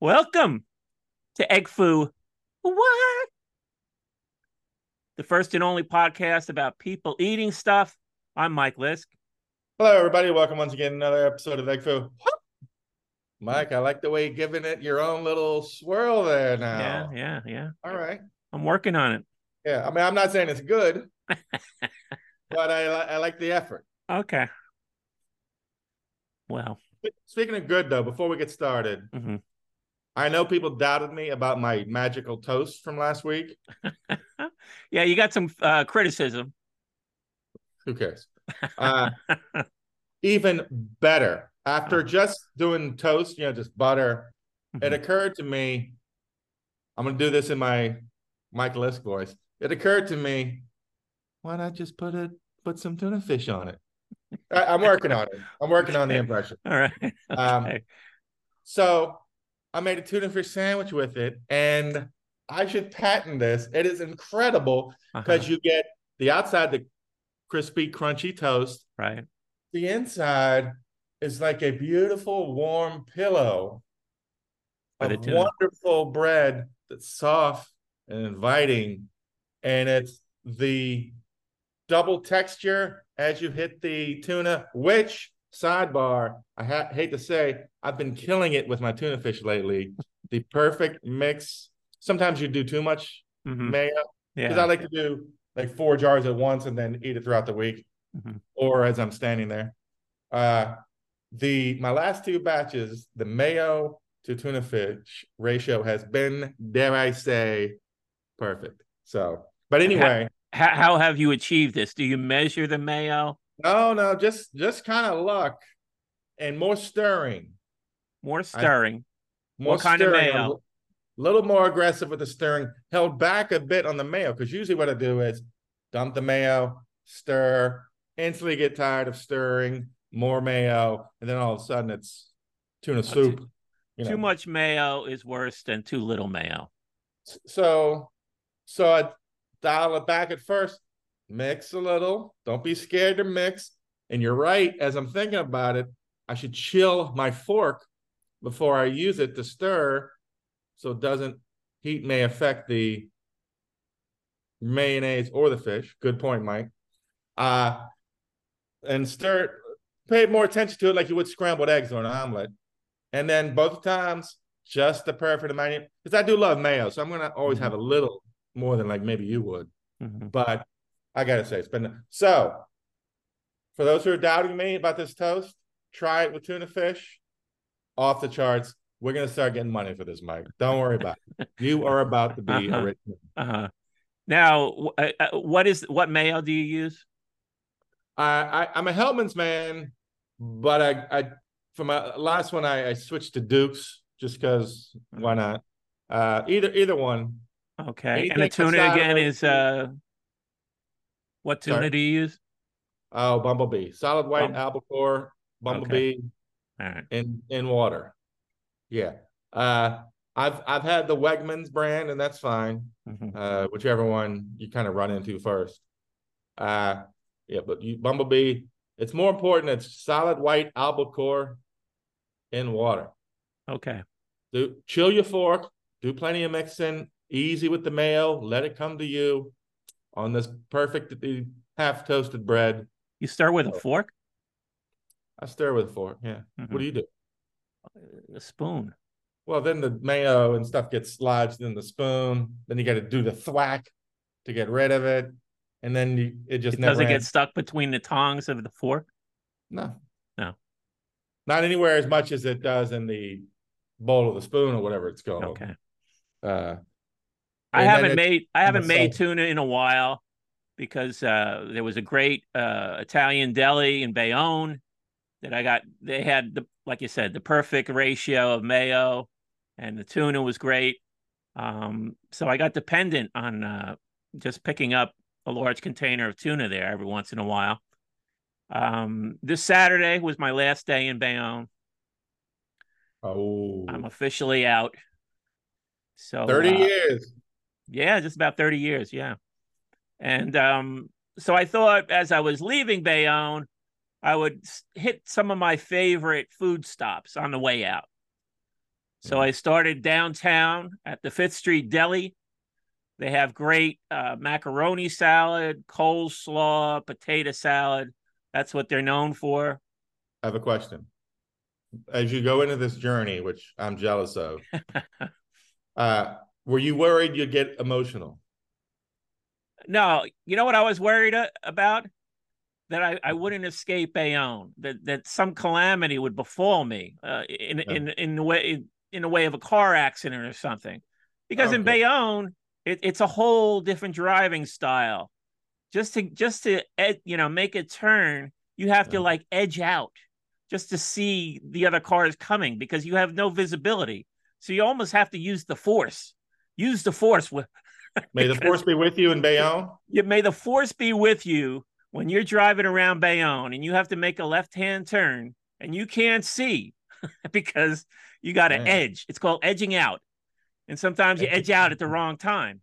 Welcome to Egg Foo. What? The first and only podcast about people eating stuff. I'm Mike Lisk. Hello, everybody. Welcome once again to another episode of Egg Foo. Mike, I like the way you're giving it your own little swirl there now. Yeah, yeah, yeah. All right. I'm working on it. Yeah. I mean, I'm not saying it's good, but I, I like the effort. Okay. Well, Speaking of good, though, before we get started, mhm. I know people doubted me about my magical toast from last week. yeah, you got some uh, criticism. Who cares? Uh, even better, after just doing toast, you know, just butter, it Mhm. occurred to me i'm going to do this in my mike lisk voice it occurred to me why not just put it put some tuna fish on it I, i'm working on it i'm working on the impression All right. Um, so i made a tuna fish sandwich with it and i should patent this it is incredible because Uh-huh. you get the outside the crispy crunchy toast Right. the inside is like a beautiful warm pillow the of wonderful bread that's soft and inviting and it's the double texture as you hit the tuna which sidebar i ha- hate to say i've been killing it with my tuna fish lately the perfect mix sometimes you do too much Mhm. mayo because Yeah. i like to do like four jars at once and then eat it throughout the week Mhm. or as i'm standing there uh the my last two batches the mayo to tuna fish ratio has been dare i say perfect so but anyway How, how have you achieved this? Do you measure the mayo? No no just just kind of luck and more stirring More stirring. more What kind of mayo? a little more aggressive with the stirring held back a bit on the mayo because usually what i do is dump the mayo stir instantly get tired of stirring more mayo and then all of a sudden it's tuna uh, too- soup you know. Too much mayo is worse than too little mayo. so so I dial it back at first, mix a little. Don't be scared to mix. And you're right, as I'm thinking about it, I should chill my fork before I use it to stir so it doesn't heat may affect the mayonnaise or the fish. Good point, Mike. Uh and stir pay more attention to it like you would scrambled eggs or an omelet. And then both times, just the perfect amount. Because I do love mayo, so I'm gonna always have a little more than like maybe you would. Mhm. But I gotta say, it's been so. For those who are doubting me about this toast, try it with tuna fish. Off the charts. We're gonna start getting money for this, Mike. Don't worry about it. You are about to be Uh-huh. a rich. Uh-huh. Now, uh, uh, what is what mayo do you use? I, I I'm a Hellmann's man, but I I for my last one I, I switched to Dukes just because why not? Uh, either either one. Okay, and the tuna again is uh, what tuna Sorry? do you use? Oh, Bumblebee, solid white Bum- albacore, Bumblebee All right. in in water. Yeah. Uh, I've I've had the Wegmans brand and that's fine. Mhm. Uh, whichever one you kind of run into first. Uh, yeah, but you Bumblebee. It's more important. It's solid white albacore in water. Okay. do chill your fork, do plenty of mixing, easy with the mayo, let it come to you on this perfect half toasted bread. You start with a fork, I stir with a fork. Yeah. What do you do? a spoon. Well, then the mayo and stuff gets lodged in the spoon. Then you got to do the thwack to get rid of it, and then you, it just It never doesn't get stuck between the tongs of the fork. no, No. not anywhere as much as it does in the bowl of the spoon or whatever it's called. Okay. Uh, I haven't made I haven't made tuna in a while because uh, there was a great uh, Italian deli in Bayonne that I got. They had the like you said the perfect ratio of mayo, and the tuna was great. Um, so I got dependent on uh, just picking up a large container of tuna there every once in a while. Um, this Saturday was my last day in Bayonne. oh, I'm officially out. So 30 uh, years. Yeah, just about 30 years. Yeah. And um, so I thought as I was leaving Bayonne, I would hit some of my favorite food stops on the way out. So Mhm. I started downtown at the Fifth Street Deli. They have great uh, macaroni salad, coleslaw, potato salad. That's what they're known for. I have a question. As you go into this journey, which I'm jealous of, uh, were you worried you'd get emotional? No, you know what I was worried about? That I, I wouldn't escape Bayonne. That that some calamity would befall me uh, in Yeah. in in the way in the way of a car accident or something. Because in Bayonne, it, it's a whole different driving style. Just to just to ed, you know make a turn, you have to like edge out just to see the other cars coming because you have no visibility. So you almost have to use the force. Use the force with May the force be with you in Bayonne. you may the force be with you when you're driving around Bayonne and you have to make a left-hand turn and you can't see because you got to edge. It's called edging out. And sometimes you edge out at the wrong time.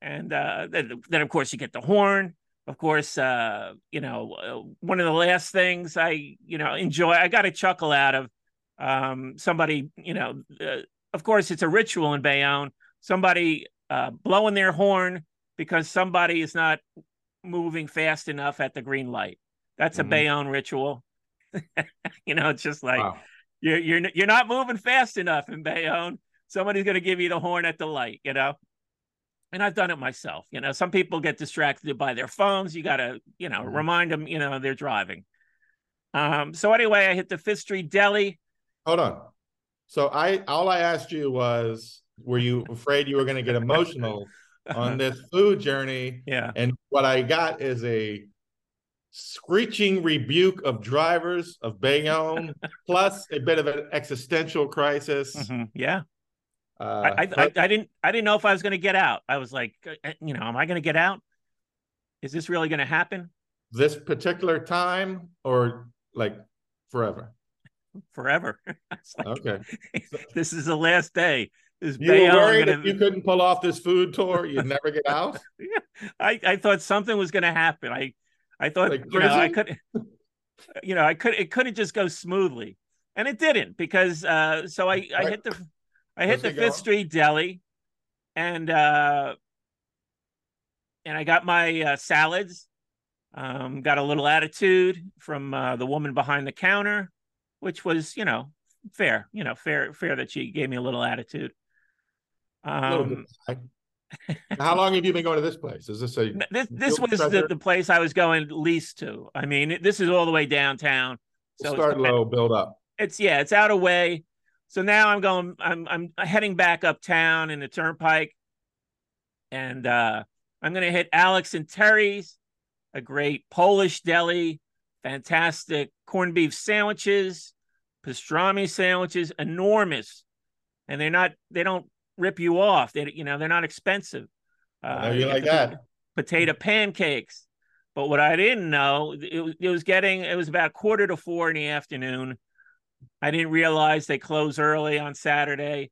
And uh, then, then of course you get the horn. Of course, uh, you know, uh, one of the last things I, you know, enjoy, I got a chuckle out of um, somebody, you know, uh, of course it's a ritual in Bayonne, somebody uh, blowing their horn because somebody is not moving fast enough at the green light. That's Mhm. a Bayonne ritual. you know, it's just like Wow. you're you're you're not moving fast enough in Bayonne. Somebody's going to give you the horn at the light, you know. And I've done it myself. You know, some people get distracted by their phones. You got to, you know, Mhm. remind them, you know, they're driving. Um, so anyway, I hit the Fifth Street Deli. Hold on. So I all I asked you was, were you afraid you were going to get emotional on this food journey? yeah. And what I got is a screeching rebuke of drivers of Bayonne, plus a bit of an existential crisis. Mhm. Yeah. Uh, I, I, I, but I didn't I didn't know if I was going to get out. I was like, uh, you know, am I going to get out? Is this really going to happen this particular time, or like forever? forever? Like, Okay. this is the last day. Is You were worried gonna- if you couldn't pull off this food tour, you'd never get out. I, I thought something was going to happen. I I thought Like you know I could you know I could it couldn't just go smoothly, and it didn't because uh so I I Right. hit the I hit the Fifth? Street Deli, and uh and I got my uh, salads. Um, got a little attitude from uh, the woman behind the counter, which was you know fair, you know fair fair that she gave me a little attitude. Um. How long have you been going to this place? Is this a This this was the, the place I was going least to. I mean, this is all the way downtown. So we'll start low, build up? it's yeah, it's out of way. So now I'm going. I'm I'm heading back uptown in the Turnpike, and uh, I'm going to hit Alex and Terry's, a great Polish deli, fantastic corned beef sandwiches, pastrami sandwiches, enormous, and they're not. They don't rip you off. They you know they're not expensive. Uh, you like that. potato pancakes. But what I didn't know, it was, it was getting, it was about quarter to four in the afternoon. I didn't realize they close early on Saturday.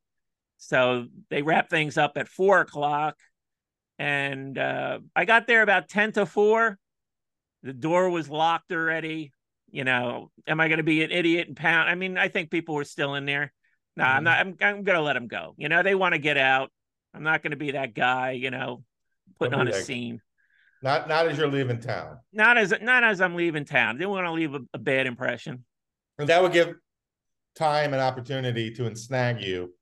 So they wrap things up at four o'clock. And uh, I got there about 10 to four. The door was locked already. You know, am I going to be an idiot and pound? I mean, I think people were still in there. No, I'm Mhm. not. I'm, I'm going to let them go. You know, they want to get out. I'm not going to be that guy, you know, putting Don't on a that scene Not not as you're leaving town. not as not as I'm leaving town. Didn't want to leave a, a bad impression. And that would give time and opportunity to ensnag you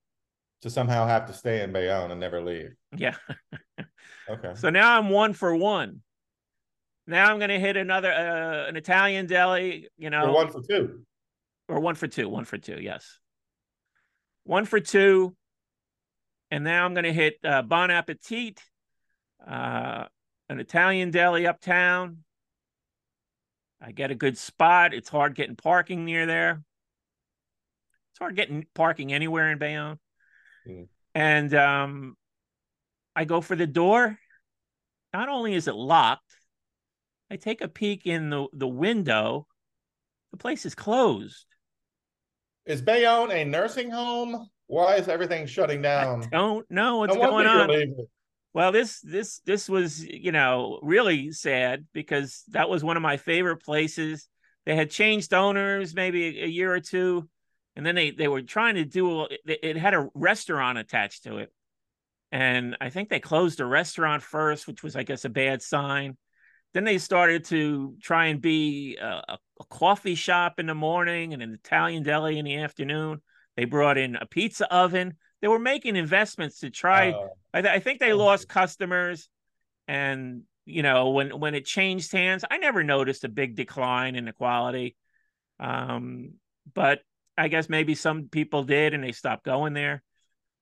to somehow have to stay in Bayonne and never leave. Yeah. Okay. So now I'm one for one. Now I'm going to hit another uh, an Italian deli. You know, Or one for two. or one for two. One for two. Yes. One for two. And now I'm going to hit uh, Bon Appetit, uh, an Italian deli uptown. I get a good spot. It's hard getting parking near there. It's hard getting parking anywhere in Bayonne. Mm. And um, I go for the door. Not only is it locked, I take a peek in the, the window. The place is closed. Is Bayonne a nursing home? Why is everything shutting down? I Don't know what's No going on. Well, this this this was you know really sad because that was one of my favorite places. They had changed owners maybe a, a year or two, and then they they were trying to do it, it had a restaurant attached to it, and I think they closed the restaurant first, which was I guess a bad sign. Then they started to try and be a, a coffee shop in the morning and an Italian deli in the afternoon. They brought in a pizza oven. They were making investments to try. Uh, I, th- I, think they lost customers, and you know when when it changed hands, I never noticed a big decline in the quality. Um, but I guess maybe some people did, and they stopped going there.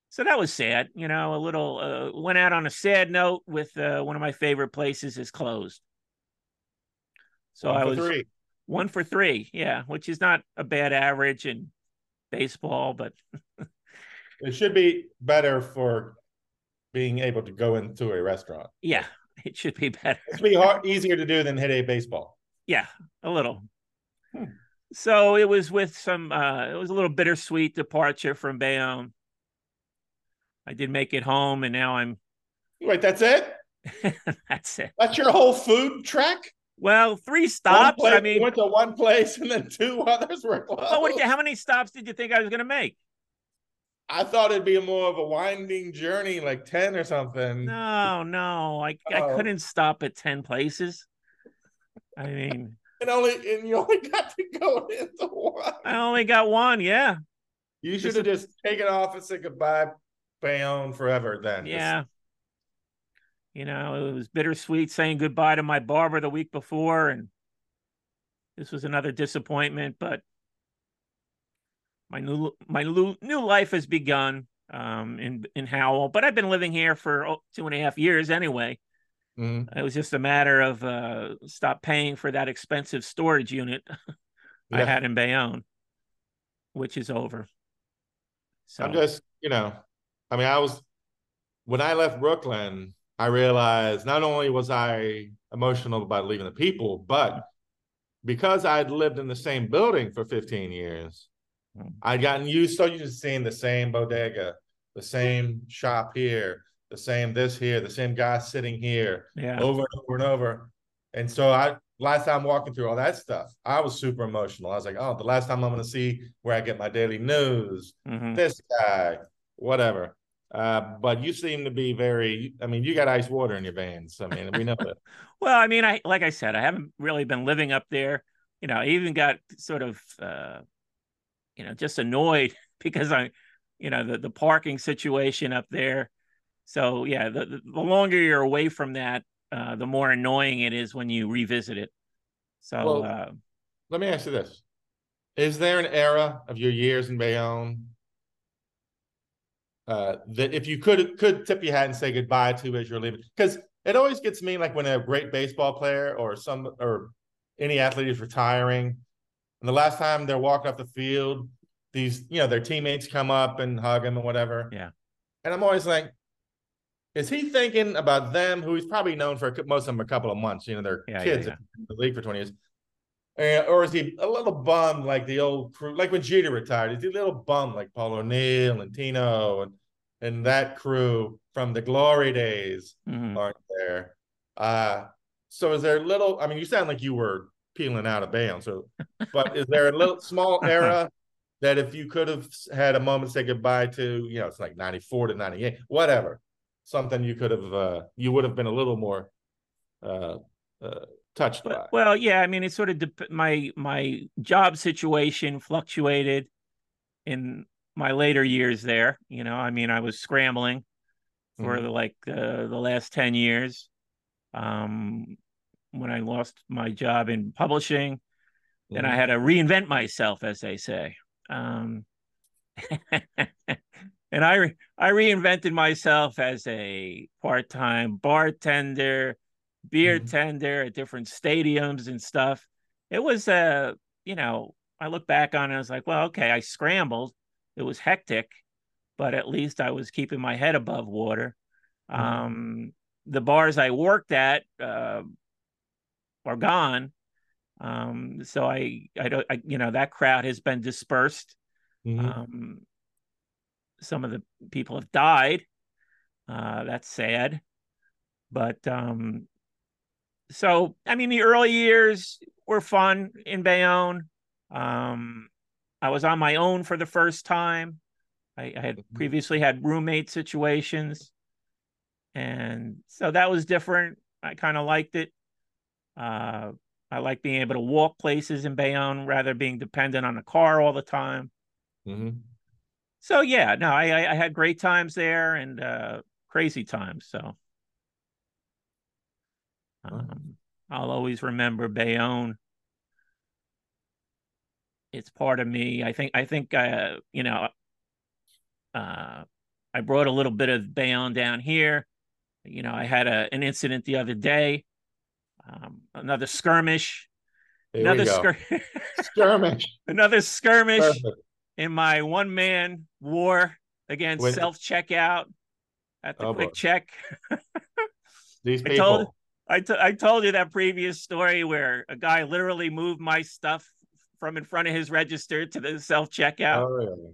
So that was sad. You know, a little uh, went out on a sad note with uh, one of my favorite places is closed. So I was three. one for three, yeah, which is not a bad average in baseball, but it should be better for being able to go into a restaurant. Yeah, it should be better. It's be hard, easier to do than hit a baseball. Yeah, a little. Hmm. So it was with some. uh It was a little bittersweet departure from Bayonne. I did make it home, and now I'm. Wait, that's it. that's it. That's your whole food trek. Well, three stops. Place, I mean, went to one place and then two others were closed. Well, what, how many stops did you think I was going to make? I thought it'd be more of a winding journey, like ten or something. No, no, I oh. I couldn't stop at ten places. I mean, and only and you only got to go into one. I only got one. Yeah. You should have just taken off and said goodbye, Bayonne forever. Then. Yeah. Just, you know, it was bittersweet saying goodbye to my barber the week before, and this was another disappointment. But my new my new new life has begun um, in in Howell. But I've been living here for oh, two and a half years anyway. Mm-hmm. It was just a matter of uh, stop paying for that expensive storage unit yeah. I had in Bayonne, which is over. So I'm just, you know, I mean, I was when I left Brooklyn, I realized not only was I emotional about leaving the people, but because I'd lived in the same building for 15 years, hmm. I'd gotten used so used to seeing the same bodega, the same shop here, the same this here, the same guy sitting here, yeah. over and over and over. And so I last time walking through all that stuff, I was super emotional. I was like, oh, the last time I'm gonna see where I get my daily news, mm-hmm. this guy, whatever. Uh, but you seem to be very. I mean, you got ice water in your veins. I mean, we know that. well, I mean, I like I said, I haven't really been living up there. You know, I even got sort of, uh, you know, just annoyed because I, you know, the the parking situation up there. So yeah, the the longer you're away from that, uh, the more annoying it is when you revisit it. So well, uh, let me ask you this: Is there an era of your years in Bayonne uh, that if you could could tip your hat and say goodbye to as you're leaving, because it always gets me like when a great baseball player or some or any athlete is retiring, and the last time they're walking off the field, these you know their teammates come up and hug him and whatever. Yeah, and I'm always like, is he thinking about them, who he's probably known for most of them a couple of months? You know, they're yeah, kids yeah, yeah. in the league for 20 years. Uh, or is he a little bum like the old crew, like when Jeter retired? Is he a little bum like Paul O'Neill and Tino and and that crew from the glory days mm-hmm. aren't there? Uh, so is there a little? I mean, you sound like you were peeling out of Bayonne. So, but is there a little small era that if you could have had a moment to say goodbye to, you know, it's like ninety four to ninety eight, whatever, something you could have, uh, you would have been a little more. Uh, uh, touched by. Well, yeah, I mean, it's sort of my my job situation fluctuated in my later years there. You know, I mean, I was scrambling for mm-hmm. the like uh, the last ten years. Um, when I lost my job in publishing, mm-hmm. then I had to reinvent myself, as they say. Um, and I I reinvented myself as a part time bartender, beer mm-hmm. tender at different stadiums and stuff. It was a, uh, you know, I look back on it, I was like, well, okay, I scrambled. It was hectic, but at least I was keeping my head above water. Mm-hmm. Um, the bars I worked at uh, are gone. Um, so I, I don't, I, you know, that crowd has been dispersed. Mm-hmm. Um, some of the people have died. Uh, that's sad. But um, so I mean, the early years were fun in Bayonne. Um, I was on my own for the first time. I, I had Mhm. previously had roommate situations, and so that was different. I kind of liked it. Uh, I like being able to walk places in Bayonne rather being dependent on a car all the time. hmm So yeah, no, I I, I had great times there and uh, crazy times. So. Um, I'll always remember Bayonne. It's part of me. I think I think uh, you know uh, I brought a little bit of Bayonne down here. You know, I had a an incident the other day, um, another skirmish, Here another skir- Skirmish. another skirmish Perfect. in my one man war against self checkout at the Oh, quick boy. check. These I people. told- I, t- I told you that previous story where a guy literally moved my stuff from in front of his register to the self checkout. Oh, really?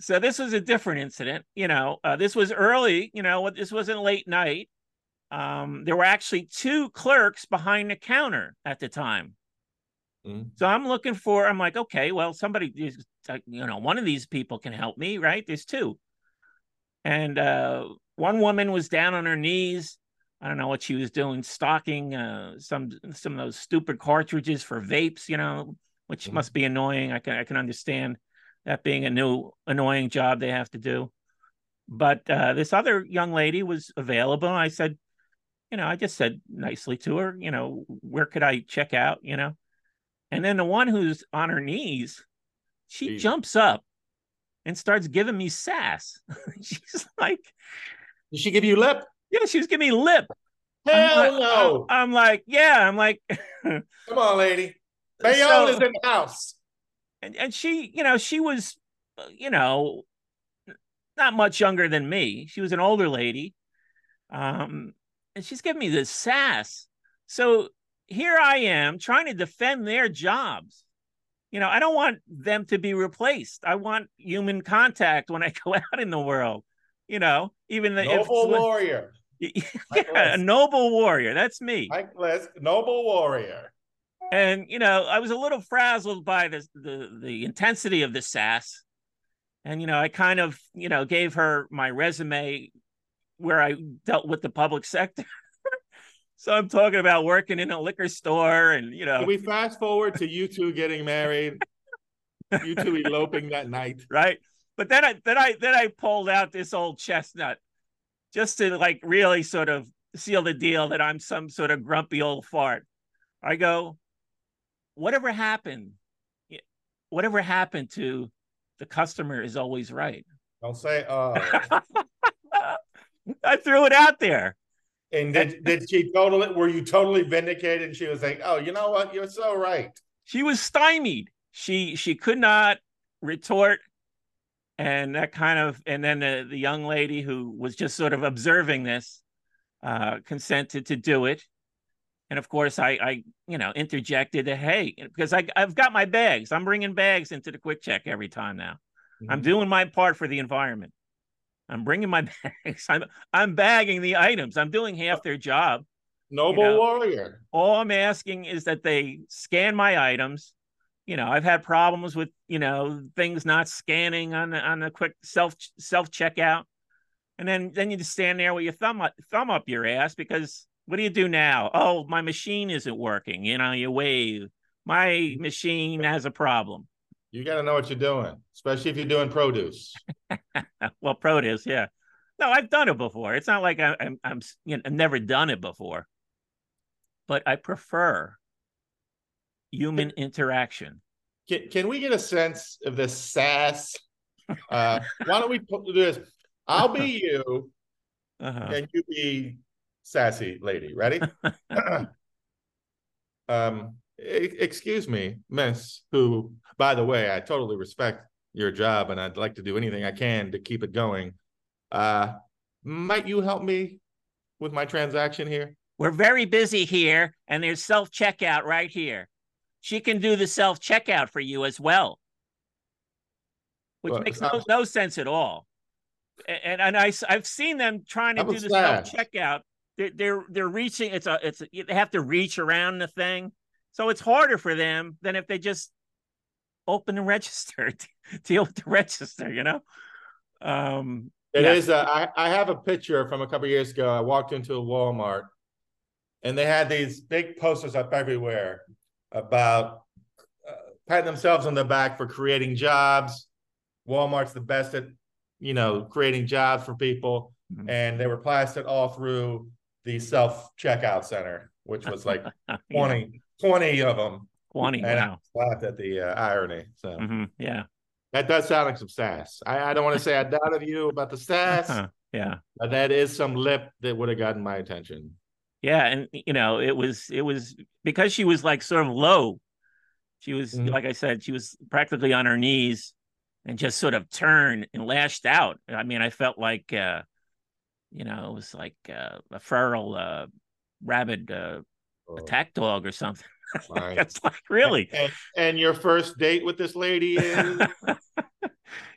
so this was a different incident you know uh, this was early you know what this wasn't late night um there were actually two clerks behind the counter at the time Mhm. so i'm looking for i'm like okay well somebody is uh, you know one of these people can help me right there's two and uh one woman was down on her knees i don't know what she was doing stocking uh some some of those stupid cartridges for vapes you know which Mhm. must be annoying i can i can understand that being a new annoying job they have to do. But uh, this other young lady was available. And I said, you know, I just said nicely to her, you know, where could I check out, you know? And then the one who's on her knees, she Jeez. jumps up and starts giving me sass. She's like, Did she give you lip? Yeah, she was giving me lip. I'm Hell like- no. I'm, I'm like, yeah, I'm like, Come on, lady. Bayonne So- is in the house. and and she, you know, she was, uh, you know, not much younger than me. She was an older lady, um, and she's giving me this sass. So here I am trying to defend their jobs. You know, I don't want them to be replaced. I want human contact when I go out in the world. You know, even the if- Noble warrior. yeah, a noble warrior. That's me. Mike Lisk, noble warrior. and you know i was a little frazzled by the, the the intensity of the sass and you know i kind of you know gave her my resume where i dealt with the public sector so i'm talking about working in a liquor store and you know Can we fast forward to you two getting married? you two eloping that night. right but then i then i then i pulled out this old chestnut just to like really sort of seal the deal that i'm some sort of grumpy old fart i go whatever happened whatever happened to the customer is always right Don't say oh. i threw it out there And did did she totally were you totally vindicated? And she was like, Oh, you know what? You're so right. she was stymied she she could not retort and that kind of and then the, the young lady who was just sort of observing this uh consented to do it. And of course i i you know interjected that hey because i i've got my bags. I'm bringing bags into the QuickChek every time now. I'm Mhm. doing my part for the environment. I'm bringing my bags. I'm i'm bagging the items. I'm doing half their job. Noble you know, warrior. all I'm asking is that they scan my items. You know, I've had problems with you know things not scanning on the, on a quick self self checkout, and then then you just stand there with your thumb up, thumb up your ass because what do you do now? Oh, my machine isn't working. You know, you wave. My machine has a problem. You gotta know what you're doing, especially if you're doing produce. well, produce, yeah. No, I've done it before. It's not like I, I'm I'm you know I've never done it before, but I prefer human interaction. Can, can we get a sense of this sass? Uh, why don't we do this? I'll be you, Uh-huh. and you be sassy lady. Ready? um, e- excuse me, Miss. Who, by the way, I totally respect your job, and I'd like to do anything I can to keep it going. Uh, might you help me with my transaction here? We're very busy here, and there's self checkout right here. She can do the self checkout for you as well, which Well, makes no, no sense at all. And and I I've seen them trying to do the self checkout. They're, they're they're reaching. It's a it's a, they have to reach around the thing, so it's harder for them than if they just open the register, deal with the register, you know? Um, It yeah. is. Uh, I I have a picture from a couple years ago. I walked into a Walmart, and they had these big posters up everywhere about uh, patting themselves on the back for creating jobs. Walmart's the best at, you know, creating jobs for people, Mhm. and they were plastered all through the self checkout center, which was like Yeah, 20, 20 of them. 20, And I laughed at the uh, irony. So Mhm, Yeah. that does sound like some sass. I, I don't want to say I doubted you about the sass. Huh, Yeah. But that is some lip that would have gotten my attention. Yeah, and you know, it was it was because she was like sort of low. She was Mhm. like I said, she was practically on her knees and just sort of turned and lashed out. I mean, I felt like uh you know, it was like uh, a feral uh rabid uh Oh, attack dog or something. It's like really. And, and your first date with this lady is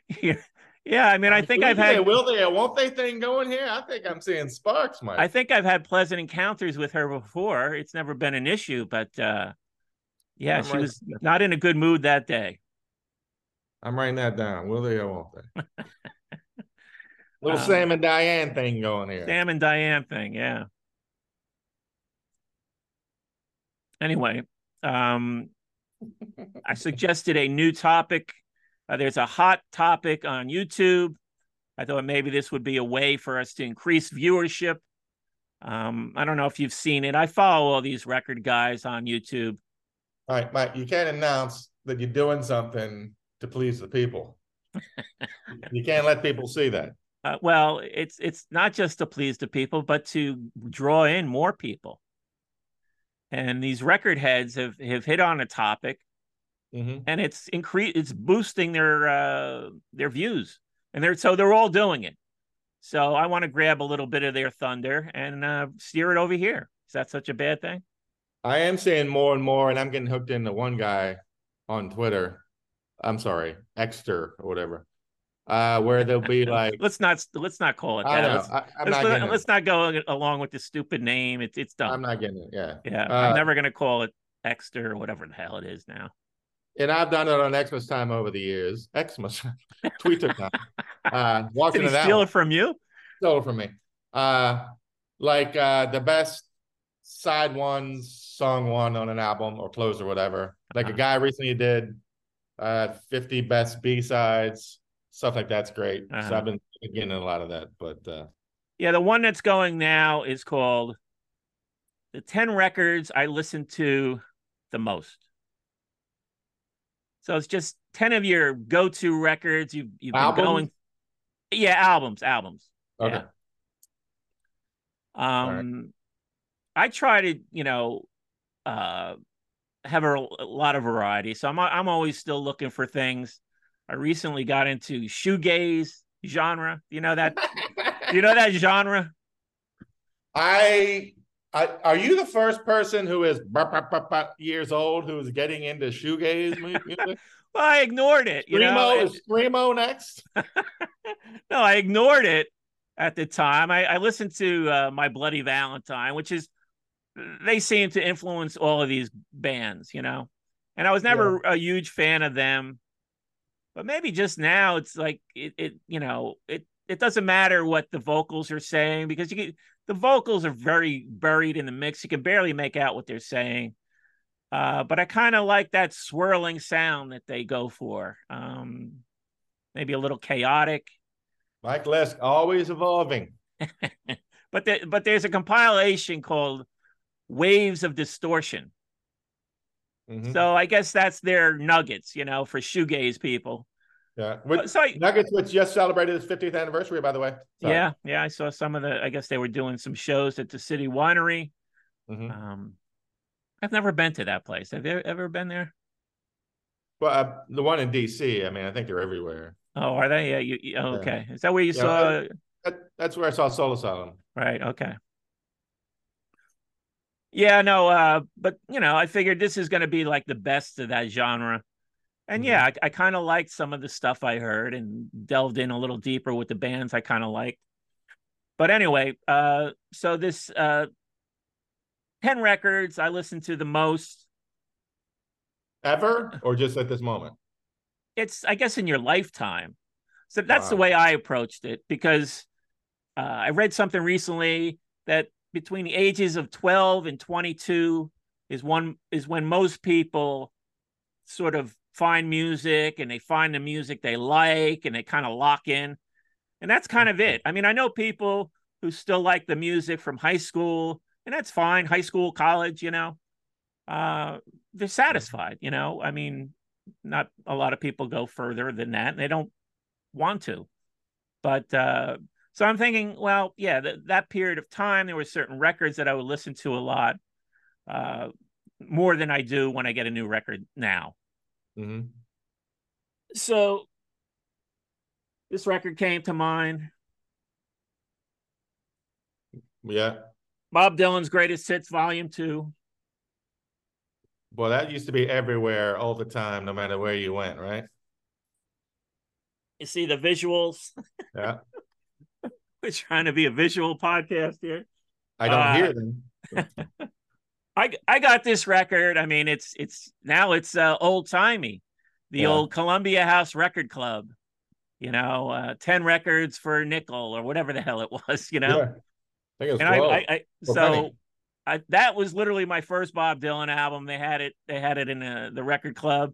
yeah. Yeah, I mean, I think I've they, had will they won't they thing going here? I think I'm seeing sparks, Mike. I think I've had pleasant encounters with her before. It's never been an issue, but uh yeah, I'm she right was not in a good mood that day. I'm writing that down. Will they or won't they? Little Um, Sam and Diane thing going here. Sam and Diane thing, yeah. Anyway, um, I suggested a new topic. Uh, there's a hot topic on YouTube. I thought maybe this would be a way for us to increase viewership. Um, I don't know if you've seen it. I follow all these record guys on YouTube. All right, Mike, you can't announce that you're doing something to please the people. you can't let people see that. Uh, well, it's it's not just to please the people, but to draw in more people. And these record heads have have hit on a topic, Mhm. and it's increase it's boosting their uh, their views, and they're so they're all doing it. So I want to grab a little bit of their thunder and uh, steer it over here. Is that such a bad thing? I am seeing more and more, and I'm getting hooked into one guy on Twitter. I'm sorry, Exter or whatever, uh, where they'll be like, Let's not let's not call it I that. know, Let's, I, I'm let's, not let's not go along with the stupid name. It's it's dumb. I'm not getting it. Yeah, yeah, uh, I'm never gonna call it Exter or whatever the hell it is now. And I've done it on Xmas time over the years. Xmas, Twitter time. Uh, walking Did he steal it from you? stole it from me. Uh, like uh, the best side one, song one on an album or close or whatever. Like a Uh-huh. guy recently did uh 50 best B sides, stuff like that's great. So Uh-huh. I've been getting a lot of that, but uh Yeah, the one that's going now is called the 10 records I listen to the most. So it's just 10 of your go-to records you've you've been going Yeah, albums, albums. okay. Yeah. right. Um I try to, you know, uh have a, a lot of variety. So I'm I'm always still looking for things. I recently got into shoegaze genre. You know that you know that genre? I I, are you the first person who is bop, bop, bop years old who is getting into shoegaze music? Well, I ignored it. You know, Screamo It- is Screamo next? no, I ignored it at the time. I, I listened to uh, My Bloody Valentine, which is they seem to influence all of these bands, you know. And I was never a huge fan of them, but maybe just now it's like it, it you know, it it doesn't matter what the vocals are saying because you get the vocals are very buried in the mix. You can barely make out what they're saying. Uh, but I kind of like that swirling sound that they go for. Um, maybe a little chaotic. Mike Lisk always evolving. but the, but there's a compilation called Waves of Distortion. Mhm. So I guess that's their nuggets, you know, for shoegaze people. Yeah. With So I, Nuggets, which just celebrated its 50th anniversary, by the way. Sorry. yeah, yeah, I saw some of the. I guess they were doing some shows at the City Winery. Mhm. Um, I've never been to that place. Have you ever been there? Well, uh, the one in DC, I mean, I think they're everywhere. Oh, are they? Yeah. You, you, oh, okay. Is that where you Yeah, saw? That, that's where I saw Soul Asylum. Right. Okay. Yeah, no, uh, but you know, I figured this is going to be like the best of that genre. And yeah, I, I kind of liked some of the stuff I heard and delved in a little deeper with the bands I kind of liked. But anyway, uh, so this uh, 10 records I listened to the most Ever or just at this moment? it's I guess in your lifetime. So that's Wow. the way I approached it because uh, I read something recently that between the ages of 12 and 22 is one is when most people sort of find music and they find the music they like and they kind of lock in. And that's kind of it. I mean, I know people who still like the music from high school, and that's fine, high school, college, you know. Uh they're satisfied, you know. I mean, not a lot of people go further than that, and they don't want to. But uh so I'm thinking, well, yeah, th- that period of time, there were certain records that I would listen to a lot, uh, more than I do when I get a new record now. Hmm So this record came to mind. Yeah. Bob Dylan's Greatest Hits, Volume Two. Boy, that used to be everywhere all the time, no matter where you went, right? You see the visuals. Yeah. We're trying to be a visual podcast here. I don't Uh, hear them. I I got this record. I mean, it's it's now it's uh, old timey, the Yeah. old Columbia House Record Club. You know, uh, ten records for a nickel or whatever the hell it was. You know, Yeah. I think it was and I, 12. I, I so Penny. I, that was literally my first Bob Dylan album. They had it. They had it in uh the record club.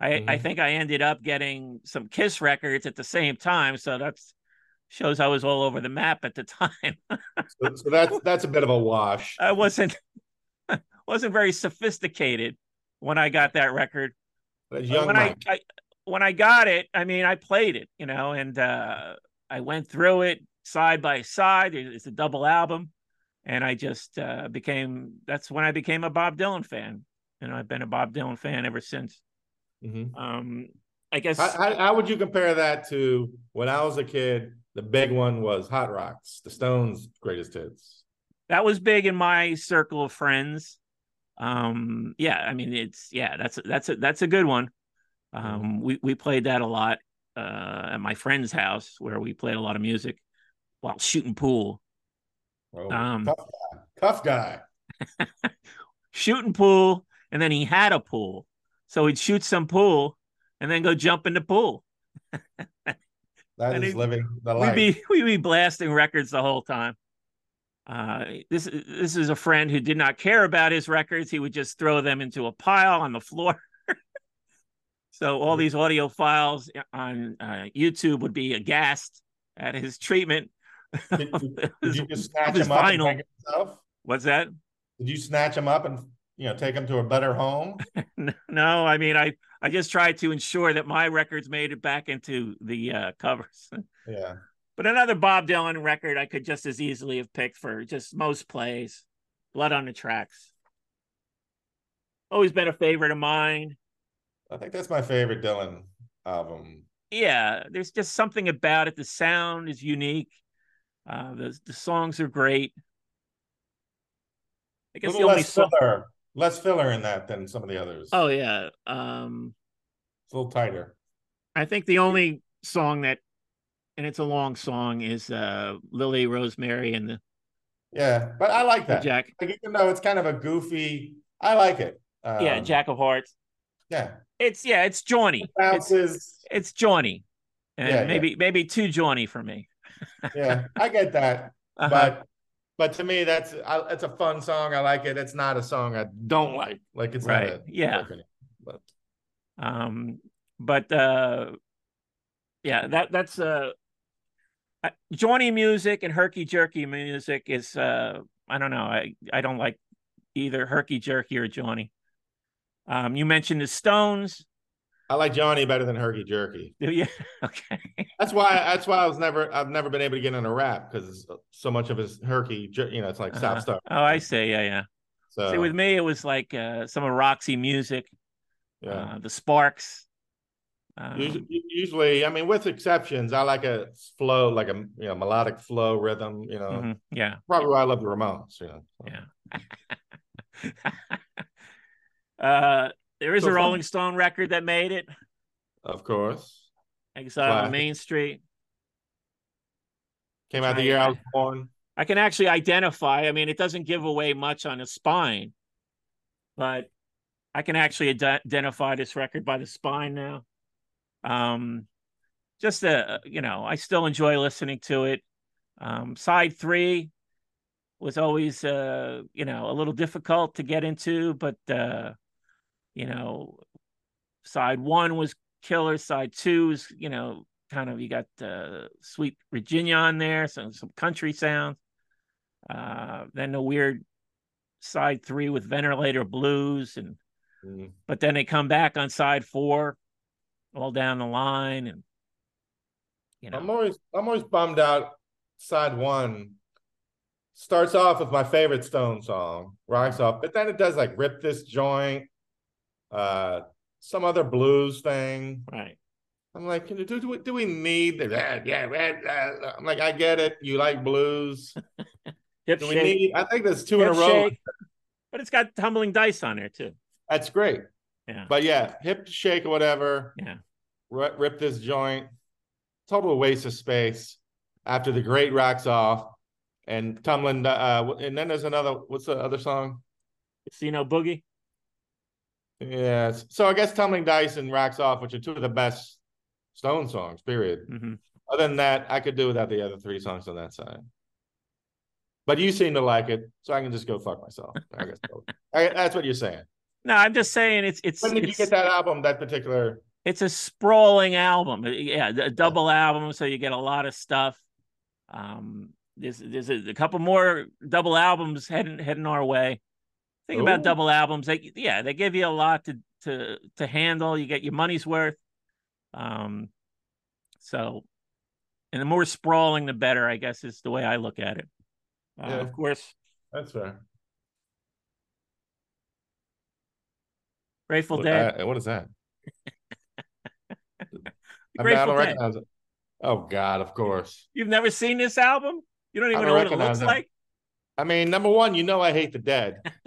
I I Mhm. think I ended up getting some Kiss records at the same time. So that's shows I was all over the map at the time. so, so that's that's a bit of a wash. I wasn't wasn't very sophisticated when I got that record. But young when I, I when I got it, I mean, I played it, you know, and uh, I went through it side by side. It's a double album, and I just uh, became. That's when I became a Bob Dylan fan, and I've been a Bob Dylan fan ever since. Mhm. Um, I guess How, how, how would you compare that to when I was a kid? The big one was Hot Rocks, the Stones' greatest hits. that was big in my circle of friends. Um, yeah, I mean, it's yeah, that's that's a that's a good one. Um, we we played that a lot uh, at my friend's house where we played a lot of music while shooting pool. Oh, Um, tough guy. Tough guy. shooting pool, and then he had a pool, so he'd shoot some pool and then go jump in the pool. That and is living the We'd life. be we'd be blasting records the whole time. Uh, this this is a friend who did not care about his records. He would just throw them into a pile on the floor. so all these audiophiles on uh, YouTube would be aghast at his treatment. Did, did- you just snatch him up and vinyl. take him yourself? What's that? Did you snatch him up and you know take him to a better home? No, I mean I I just tried to ensure that my records made it back into the uh, covers. Yeah. But another Bob Dylan record I could just as easily have picked for just most plays. Blood on the Tracks. Always been a favorite of mine. I think that's my favorite Dylan album. Yeah, there's just something about it. The sound is unique. Uh, the the songs are great. I guess the only less song. filler, less filler in that than some of the others. Oh yeah, um, It's a little tighter. I think the only song that, and it's a long song, is uh, Lily Rosemary and the, Yeah, but I like that. Jack. Like, even though it's kind of a goofy, I like it. Um, yeah, Jack of Hearts. Yeah, It's yeah, it's Johnny. It's bounces. it's Johnny, and Yeah, yeah. maybe maybe too Johnny for me. yeah, I get that. Uh-huh. But but to me, that's I, it's a fun song. I like it. It's not a song I don't like. Like it's Right, not a yeah. But um, but uh, yeah, that that's uh, Johnny music and herky jerky music is uh, I don't know. I I don't like either herky jerky or Johnny. Um, you mentioned the Stones. I like Johnny better than Herky Jerky. Do you? Okay. That's why. That's why I was never. I've never been able to get into rap because so much of his Herky. You know, it's like Uh-huh. South Star. Oh, I see. Yeah, yeah. So See, with me, it was like uh, some of Roxy music, yeah. uh, the Sparks. Um, Usually, usually, I mean, with exceptions, I like a flow, like a you know melodic flow rhythm. You know, mhm, yeah. probably why I love the Ramones. You know, Yeah. uh, there is So a fun. Rolling Stone record that made it. of course, Exile on Main Street. came out the I- year I was born. I can actually identify. I mean, it doesn't give away much on the spine, but I can actually ide- identify this record by the spine now. Um, just a you know, I still enjoy listening to it. Um, side three was always uh, you know, a little difficult to get into, but uh, you know, side one was killer. Side two is, you know, kind of you got uh, Sweet Virginia on there, some some country sounds. Uh, then the weird side three with Ventilator Blues, and mm. but then they come back on side four, all down the line, and you know, I'm always I'm always bummed out. Side one starts off with my favorite Stone song, Rocks Off, but then it does like Rip This Joint, uh, some other blues thing, right? I'm like, do, do, do we need that? Yeah, yeah, I'm like, I get it. You like blues. Do we need? I think there's two hip in a row. Shake. But it's got tumbling dice on there too. That's great. Yeah. But yeah, hip shake or whatever. Yeah. Rip, rip this joint. Total waste of space. After the great rocks off, and tumbling. Uh, and then there's another. What's the other song? Casino Boogie. Yes. So I guess tumbling dice and rocks off, which are two of the best Stone songs, period. Mm-hmm. Other than that, I could do without the other three songs on that side. But you seem to like it, so I can just go fuck myself. I guess I, that's what you're saying. No, I'm just saying it's it's. When did it's, you get that album? That particular. It's a sprawling album. Yeah, a double album, so you get a lot of stuff. Um, there's there's a, a couple more double albums heading heading our way. Think about double albums. They yeah, they give you a lot to to to handle. You get your money's worth. Um, so, and the more sprawling, the better, I guess, is the way I look at it. Uh, yeah, of course. That's fair. Grateful what, Dead. Uh, what is that? I, mean, I don't recognize it. Oh God, of course. You've never seen this album? You don't even don't know what it looks them. like. I mean, number one, you know I hate the dead.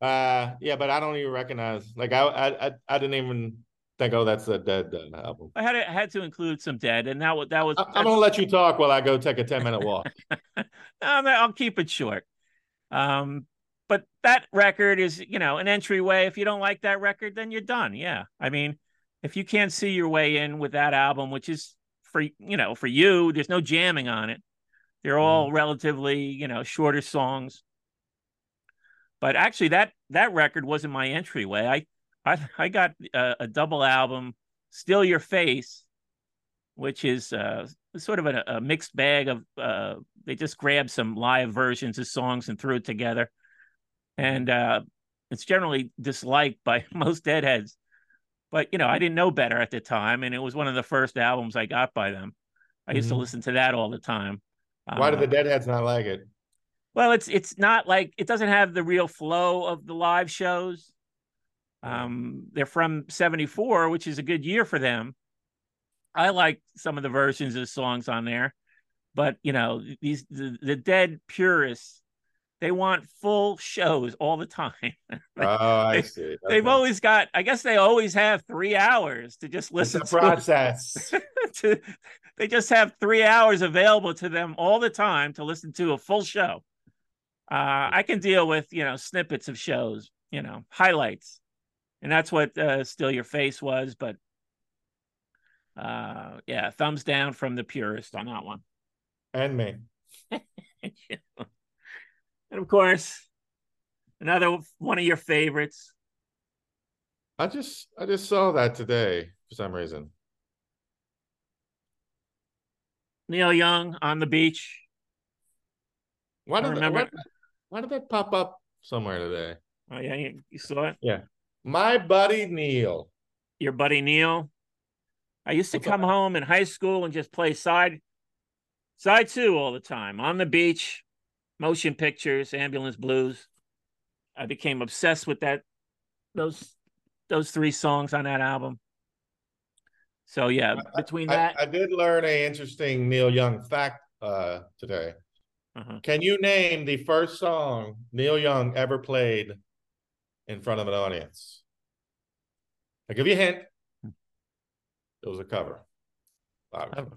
uh, yeah, but I don't even recognize. Like I, I, I didn't even think, oh, that's a dead, dead album. I had to, had to include some dead, and that was that was. I, am gonna let you talk while I go take a ten minute walk. no, I'll keep it short. Um, but that record is, you know, an entryway. If you don't like that record, then you're done. Yeah, I mean, if you can't see your way in with that album, which is for you know for you, there's no jamming on it. They're all mm. relatively, you know, shorter songs. But actually, that that record wasn't my entryway. I I I got a, a double album, "Steal Your Face," which is uh, sort of a, a, mixed bag of. Uh, they just grabbed some live versions of songs and threw it together, and uh, it's generally disliked by most Deadheads. But you know, I didn't know better at the time, and it was one of the first albums I got by them. I used mm-hmm. to listen to that all the time. Why do the uh, Deadheads not like it? Well, it's it's not like it doesn't have the real flow of the live shows. Um, they're from 74, which is a good year for them. I like some of the versions of songs on there, but you know, these the, the dead purists, they want full shows all the time. like, oh, I they, see. Okay. They've always got, I guess they always have three hours to just listen it's a to process. to, they just have three hours available to them all the time to listen to a full show. Uh, I can deal with, you know, snippets of shows, you know, highlights and that's what uh, "Steal Your Face" was. But uh, yeah, thumbs down from the purist on that one. And me. and of course, another one of your favorites. I just I just saw that today for some reason. Neil Young on the beach. Why did, remember... That, why, why did that pop up somewhere today? Oh yeah, you, you saw it. Yeah. My buddy Neil. Your buddy Neil. I used to What's come up? home in high school and just play side side two all the time on the beach, motion pictures, ambulance blues. I became obsessed with that those those three songs on that album. So yeah, between that, I, I did learn a interesting Neil Young fact uh, today. Uh-huh. Can you name the first song Neil Young ever played in front of an audience. I'll give you a hint. It was a cover. cover.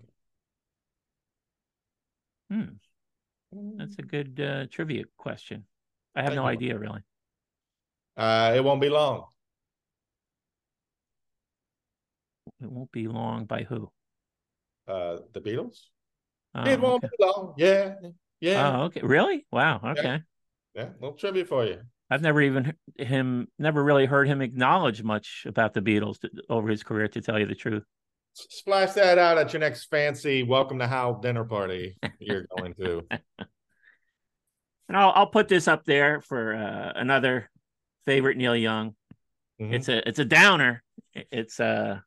Hmm. That's a good uh, trivia question. I have Thank no you. idea, really. Uh, it won't be long. It won't be long by who? Uh, the Beatles. Oh, it won't okay. be long. Yeah, yeah, Oh, okay. Really? Wow. Okay. yeah. Little trivia for you. I've never even him never really heard him acknowledge much about the Beatles to, over his career. To tell you the truth. Splash that out at your next fancy welcome to Hal dinner party you're going to. And I'll I'll put this up there for uh, another favorite Neil Young. Mhm. It's a it's a downer. It's uh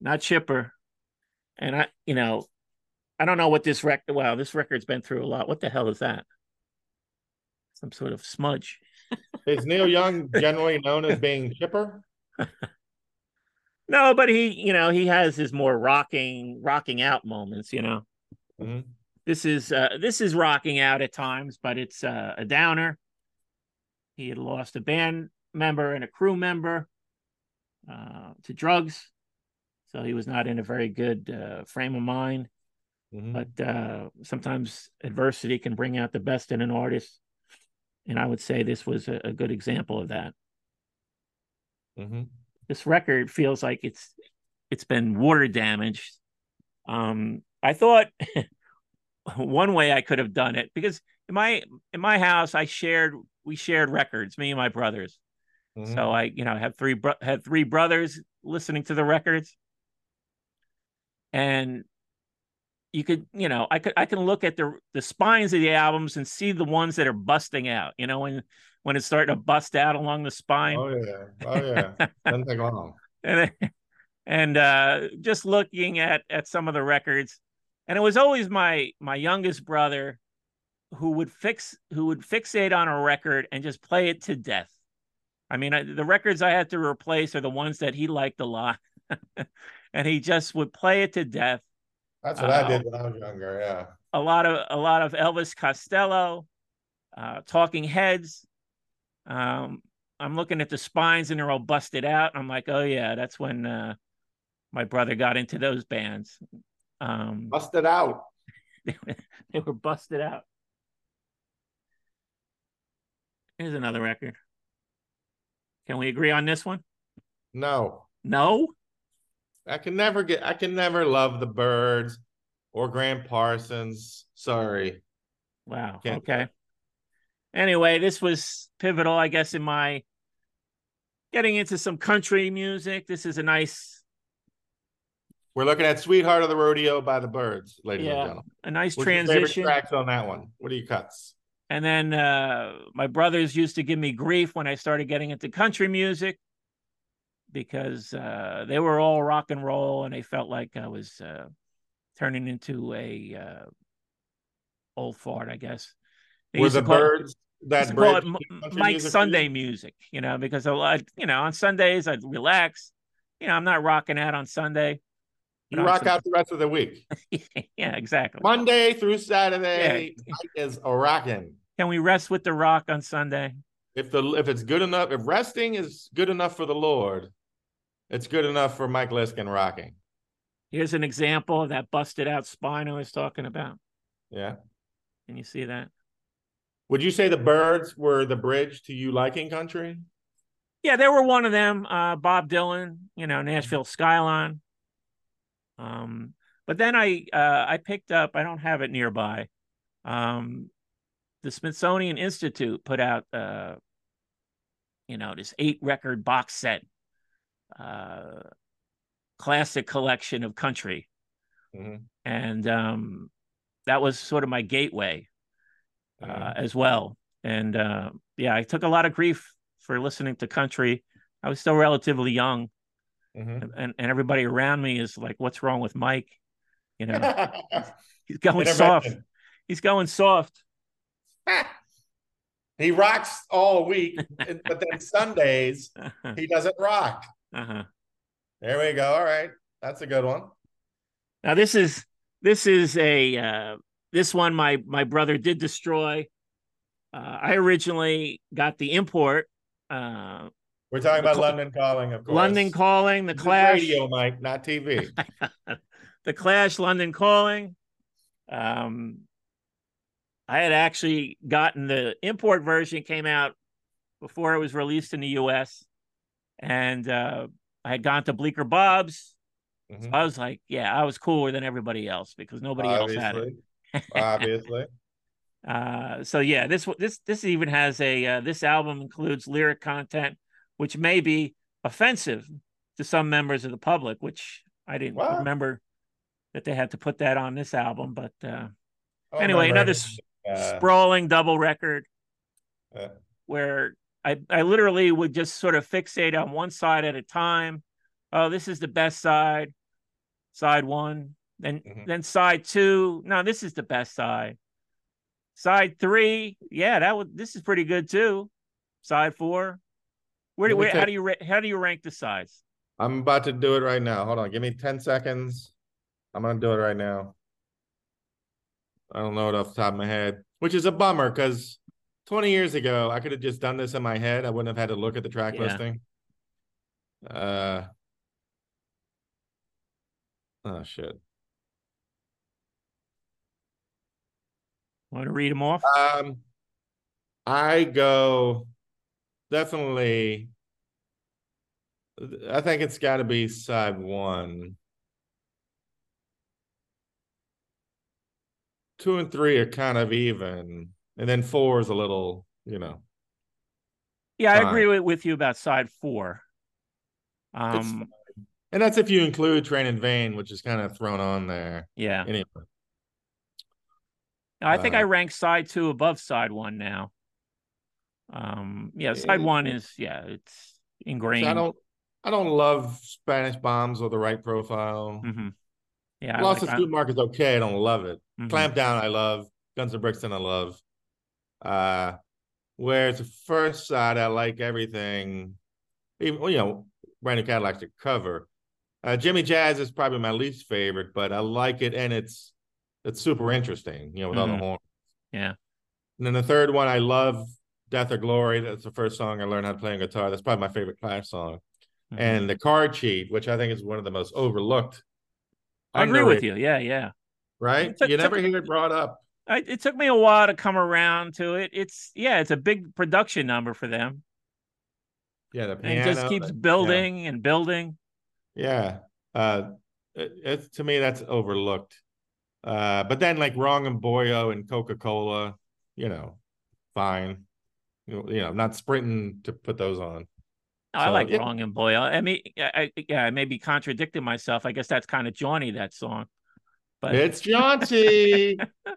not chipper. And I you know I don't know what this record. Wow, this record's been through a lot. What the hell is that? Some sort of smudge. Is Neil Young generally known as being chipper? No, but he you know he has his more rocking rocking out moments. You know. Mhm. this is uh this is rocking out at times but it's uh, a downer he had lost a band member and a crew member uh to drugs so he was not in a very good uh frame of mind Mhm. but uh sometimes adversity can bring out the best in an artist and i would say this was a, a good example of that Mhm. This record feels like it's it's been water damaged. Um, I thought one way I could have done it because in my in my house I shared we shared records, me and my brothers. Mhm. So I you know had three bro- had three brothers listening to the records, and you could you know I could I can look at the the spines of the albums and see the ones that are busting out. You know when when it's starting to bust out along the spine. Oh yeah. Oh yeah. Doesn't take long. and and uh just looking at at some of the records and it was always my my youngest brother who would fix who would fixate on a record and just play it to death i mean I, the records i had to replace are the ones that he liked a lot and he just would play it to death That's what I Oh. did when I was younger. Yeah. a lot of a lot of elvis costello uh talking heads um i'm looking at the spines and they're all busted out i'm like oh yeah that's when uh my brother got into those bands um Busted out. they, were- they were busted out here's another record can we agree on this one No. no I can never get I can never love the Byrds or Gram Parsons. Sorry. wow Can't okay anyway this was pivotal i guess in my getting into some country music this is a nice We're looking at Sweetheart of the Rodeo by the Byrds, ladies and Yeah. gentlemen. a nice What's your favorite transition tracks on that one? What are your cuts? And then uh, my brothers used to give me grief when I started getting into country music because uh, they were all rock and roll and they felt like I was uh, turning into a uh, old fart, I guess. They Were the it- Byrds used that it bridge Mike music for you? Sunday music, you know, because uh, a lot, you know, on Sundays I'd relax. You know, I'm not rocking out on Sunday. You rock some- out the rest of the week. yeah, exactly. Monday through Saturday Mike is a rocking. Can we rest with the rock on Sunday? If the if it's good enough, if resting is good enough for the Lord, it's good enough for Mike Liskin rocking. Here's an example of that busted out spine I was talking about. Yeah. Can you see that? Would you say the Byrds were the bridge to you liking country? Yeah, they were one of them. Uh, Bob Dylan, you know, Nashville Skyline. Um, but then I uh, I picked up. I don't have it nearby. Um, the Smithsonian Institute put out, uh, you know, this eight record box set, uh, classic collection of country, Mhm. and um, that was sort of my gateway uh, as well. And uh, yeah, I took a lot of grief for listening to country. I was still relatively young, Mhm. and, and everybody around me is like, "What's wrong with Mike?" You know, he's going soft. He's going soft. he rocks all week, but then Sundays he doesn't rock. uh-huh. There we go. All right, that's a good one. Now this is this is a uh, this one my my brother did destroy. Uh, I originally got the import. Uh, We're talking about London Calling, of course. London Calling, the This Clash, radio, Mike, not TV. the Clash, London Calling. Um, I had actually gotten the import version came out before it was released in the U.S. and uh, I had gone to Bleecker Bob's So I was like, yeah, I was cooler than everybody else because nobody else had it. Obviously. Uh, so yeah, this this this even has a uh, this album includes lyric content which may be offensive to some members of the public, which I didn't what? remember that they had to put that on this album. But uh, anyway, another uh, sprawling double record uh, where I I literally would just sort of fixate on one side at a time. Oh, this is the best side, side one. Then mm-hmm. then side two. No, this is the best side Side three, yeah, that would. This is pretty good too. Side four, where do where, take, how do you how do you rank the sides? I'm about to do it right now. Hold on, give me ten seconds. I'm gonna do it right now. I don't know it off the top of my head, which is a bummer because 20 years ago I could have just done this in my head. I wouldn't have had to look at the track yeah. listing. Uh oh shit. Want to read them off? Um, I go definitely. I think it's got to be side one. Two and three are kind of even, and then four is a little, you know. Yeah, fine. I agree with, with you about side four. Um, and that's if you include Train in Vain, which is kind of thrown on there. Yeah. Anyway. I think uh, I rank side two above side one now. Um, yeah, side it, one is yeah, it's ingrained. I don't, I don't love Spanish bombs or the right profile. Mm-hmm. Yeah, Lost like, Street Mark is okay. I don't love it. Mm-hmm. Clamp Down, I love. Guns and Brixton, I love. Uh, whereas the first side, I like everything. Even you know, Brand New Cadillac's to cover. Uh, Jimmy Jazz is probably my least favorite, but I like it, and it's it's super interesting, you know, with mm-hmm. all the horns. Yeah. And then the third one, I love Death or Glory. That's the first song I learned how to play on guitar. That's probably my favorite Clash song. Mm-hmm. And the card cheat, which I think is one of the most overlooked. I agree with you. Yeah, yeah. Right? Took, you never took, hear it brought up. I, it took me a while to come around to it. It's yeah, it's a big production number for them. Yeah, the piano, and it just keeps building yeah. and building. Yeah, uh, it, it, to me that's overlooked. Uh, but then like Wrong and Boyo and Coca Cola, you know, fine. You know, you know, not sprinting to put those on. So, I like. Wrong and Boyo. I mean, I, yeah, I may be contradicting myself. I guess that's kind of jaunty that song, but it's jaunty. but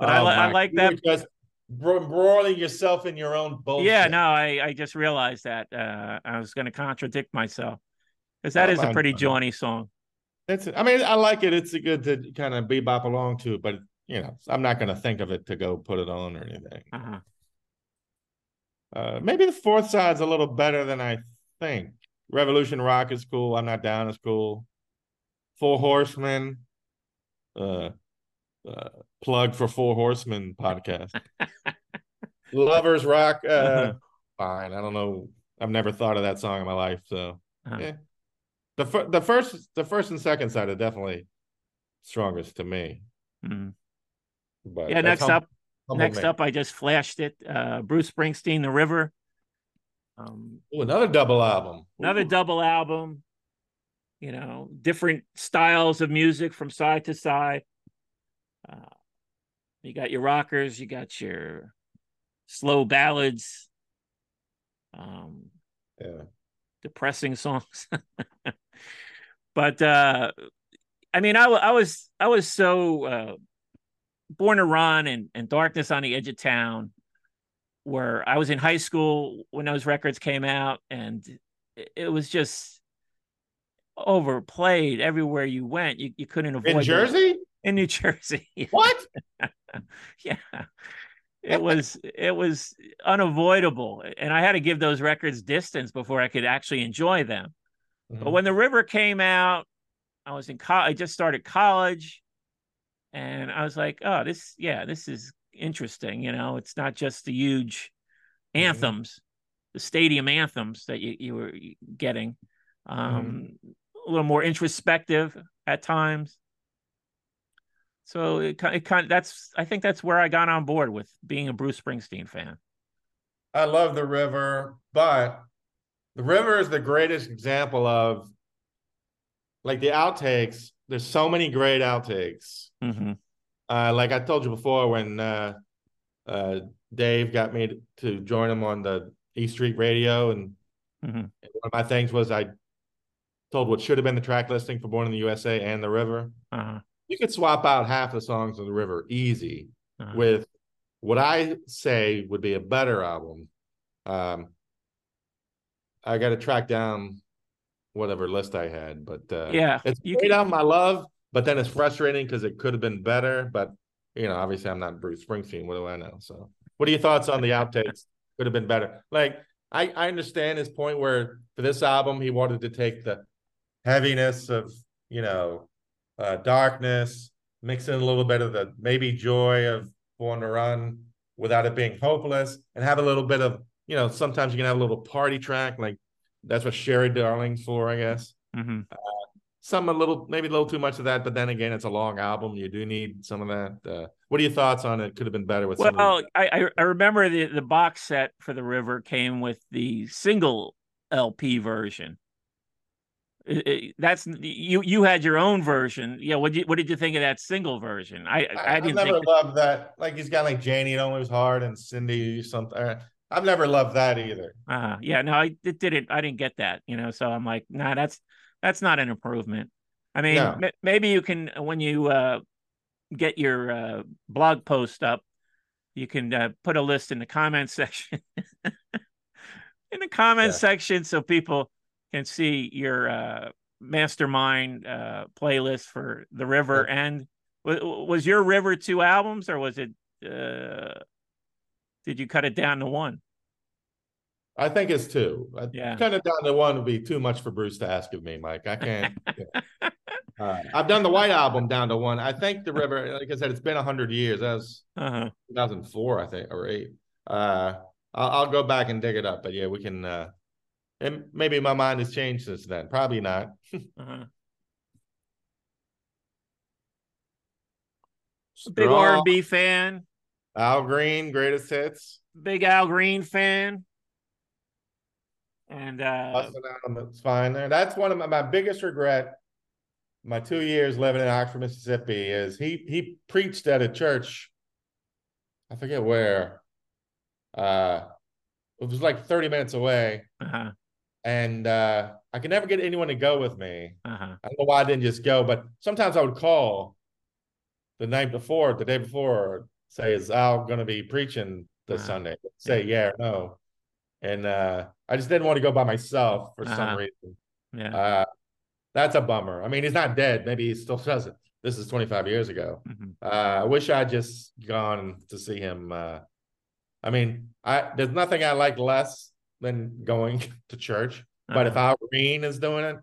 oh, I, I like that. Just embroiling yourself in your own bullshit. Yeah, no, I I just realized that uh, I was going to contradict myself because that oh, is a pretty jaunty song. It's. I mean, I like it. It's good to kind of bebop along to, but you know, I'm not going to think of it to go put it on or anything. Uh-huh. Uh, maybe the fourth side's a little better than I think. Revolution Rock is cool. I'm not down as cool. Four Horsemen. Uh, uh, plug for Four Horsemen podcast. Lovers Rock. Uh, uh-huh. Fine. I don't know. I've never thought of that song in my life. So uh-huh. yeah, the fir- the first the first and second side are definitely strongest to me. Mm. But yeah, next hum- up, next up, I just flashed it. Uh, Bruce Springsteen, The River. Um, Ooh, another double album. Another Ooh. double album. You know, different styles of music from side to side. Uh, you got your rockers, you got your slow ballads. Um, yeah depressing songs. but uh, I mean, I, I was I was so uh, born to run and, and darkness on the edge of town, where I was in high school when those records came out, and it was just overplayed everywhere you went. You you couldn't avoid in New Jersey. In New Jersey. What? yeah it was it was unavoidable and i had to give those records distance before i could actually enjoy them mm-hmm. but when the river came out i was in college i just started college and i was like oh this yeah this is interesting you know it's not just the huge mm-hmm. anthems mm-hmm. the stadium anthems that you, you were getting mm-hmm. um mm-hmm. a little more introspective at times so it, it kind of, that's I think that's where I got on board with being a Bruce Springsteen fan. I love the river, but the river is the greatest example of like the outtakes. There's so many great outtakes. Mm-hmm. Uh, like I told you before, when uh, uh, Dave got me to join him on the E Street Radio, and Mhm. one of my things was I told what should have been the track listing for Born in the USA and the River. Uh-huh. You could swap out half the songs on the River easy Uh-huh. with what I say would be a better album. Um, I got to track down whatever list I had, but uh, Yeah, it's you great can- album I love, but then it's frustrating because it could have been better. But you know, obviously, I'm not Bruce Springsteen. What do I know? So, what are your thoughts on the outtakes? Could have been better. Like, I I understand his point where for this album he wanted to take the heaviness of you know uh, darkness, mix in a little bit of the maybe joy of Born to Run without it being hopeless, and have a little bit of you know sometimes you can have a little party track like that's what Sherry Darling's for, I guess Mhm. some a little maybe a little too much of that but then again it's a long album you do need some of that uh, what are your thoughts on it could have been better with Well, I, I I remember the the box set for the River came with the single LP version. It- it- that's you. You had your own version. Yeah. What you What did you think of that single version? I I, I, didn't never think. loved that like he's got like Janie it only was hard and Cindy something uh, I've never loved that either Uh, yeah. No, I it didn't. I didn't get that. You know. So I'm like, nah. That's that's not an improvement. I mean, No. ma- maybe you can when you uh, get your uh, blog post up, you can uh, put a list in the comment section. in the comment Yeah. section, so people can see your uh, mastermind uh, playlist for the River. And w- was your River two albums, or was it? Uh, did you cut it down to one? I think it's two I, Yeah. kind of down to one would be too much for Bruce to ask of me Mike I can't uh, I've done the White Album down to one I think the River like I said it's been a hundred years that was Uh-huh. 2004 I think or eight uh I'll, I'll go back and dig it up but yeah we can uh and maybe my mind has changed since then probably not Uh-huh. Big. R and B fan, Al Green, greatest hits. big Al Green fan, and uh, Busting out, it's fine there. That's one of my, my biggest regret. My two years living in Oxford, Mississippi, is he he preached at a church. I forget where. Uh, it was like thirty minutes away, uh-huh, and uh, I could never get anyone to go with me. uh-huh, I don't know why I didn't just go, but sometimes I would call the night before, the day before, say, "Is Al going to be preaching this Uh-huh. Sunday?" Say, "Yeah or no," and uh, I just didn't want to go by myself for some Uh-huh. reason. yeah, Uh, that's a bummer. I mean, he's not dead. Maybe he still does it. This is 25 years ago. mhm, Uh, I wish I'd just gone to see him. Uh, I mean, I there's nothing I like less than going to church. But if uh-huh. Green is doing it,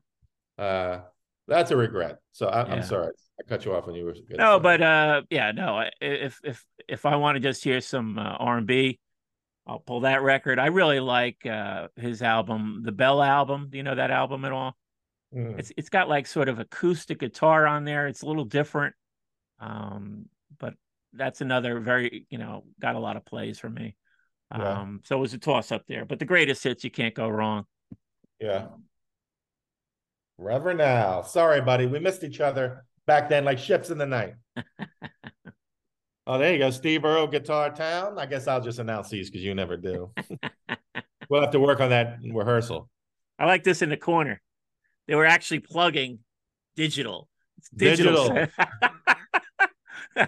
uh, that's a regret. So I, Yeah. I'm sorry. I cut you off when you were. no, say. but uh, yeah, no. If if if I want to just hear some uh, R and B, I'll pull that record. I really like uh, his album, the Belle album. Do you know that album at all? Mm. It's it's got like sort of acoustic guitar on there. It's a little different, um, but that's another very you know got a lot of plays for me. Yeah. Um, so it was a toss up there. But the greatest hits, you can't go wrong. yeah. Reverend Al. Sorry, buddy. We missed each other back then, like ships in the night. oh, there you go. Steve Earle, Guitar Town. I guess I'll just announce these because you never do. we'll have to work on that in rehearsal. I like this in the corner. They were actually plugging digital. It's digital.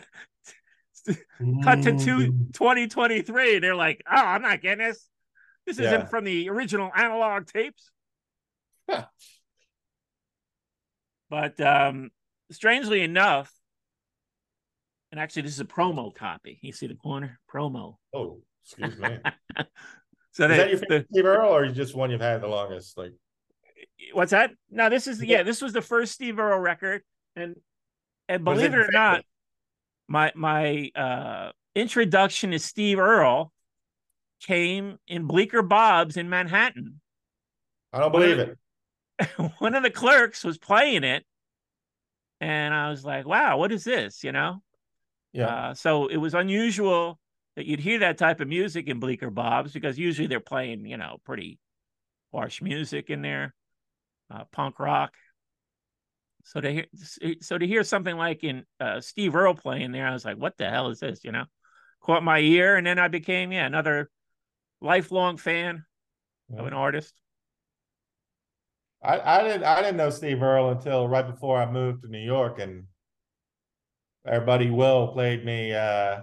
Cut to two, 2023. They're like, oh, I'm not getting this. This Yeah. isn't from the original analog tapes. but um, strangely enough, and actually, this is a promo copy. You see the corner promo. Oh, excuse me. Is So they, that your the- Steve Earle, or is just one you've had the longest? Like, what's that? No, this is Yeah. yeah, this was the first Steve Earle record, and and believe it it or not, my my uh, introduction to Steve Earle came in Bleecker Bob's in Manhattan. I don't believe it. One of the clerks was playing it, and I was like, "Wow, what is this?" You know. Yeah. Uh, so it was unusual that you'd hear that type of music in Bleecker Bob's because usually they're playing, you know, pretty harsh music in there, uh, punk rock. So to hear, so to hear something like in uh, Steve Earle playing there, I was like, "What the hell is this?" You know, caught my ear, and then I became yeah another lifelong fan of an artist. I, I didn't I didn't know Steve Earle until right before I moved to New York, and our buddy Will played me uh,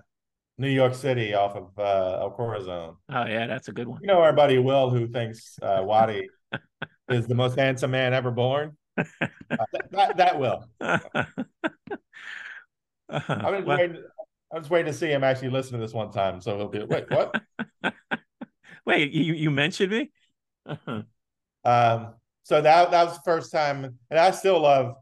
New York City off of uh, El Corazon. Oh yeah, that's a good one. You know our buddy Will, who thinks uh, Waddy is the most handsome man ever born. Uh, that, that, that will. uh I was well, waiting. I was waiting to see him actually listen to this one time, so he'll be wait what? wait, you you mentioned me? Um, so that that was the first time, and I still love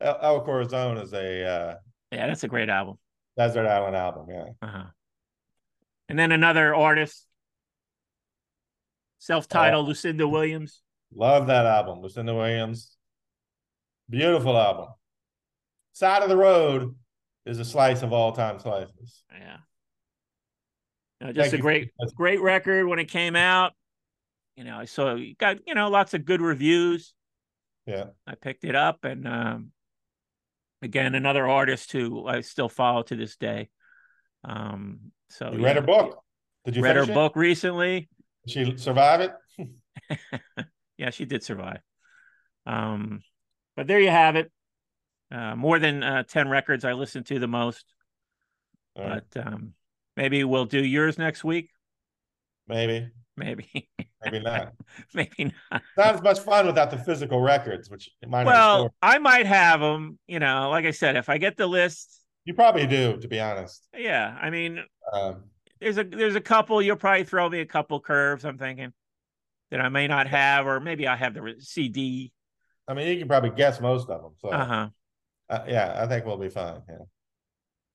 El, El Corazon as a uh, yeah, that's a great album. Desert Island album. Yeah, Uh-huh. And then another artist, self-titled Lucinda Williams. love that album. Lucinda Williams, beautiful album. Side of the Road is a slice of all time slices. Yeah. Know, just Thank a you. great, great record when it came out. You know, I saw you got you know lots of good reviews. Yeah, I picked it up, and um, again, another artist who I still follow to this day. Um, so you yeah, read her book. Did you read her it? book recently. Did she survive it? yeah, she did survive. Um, but there you have it. Uh, more than uh, ten records I listen to the most. All right, But um, maybe we'll do yours next week. maybe, Maybe, maybe not. maybe not. Not as much fun without the physical records, which might Well. I might have them. You know, like I said, if I get the list, You probably do, to be honest. yeah. I mean, Um, there's a there's a couple. You'll probably throw me a couple curves. I'm thinking that I may not have, or maybe I have the CD. I mean, you can probably guess most of them. So, Uh huh. uh, yeah, I think we'll be fine. Yeah.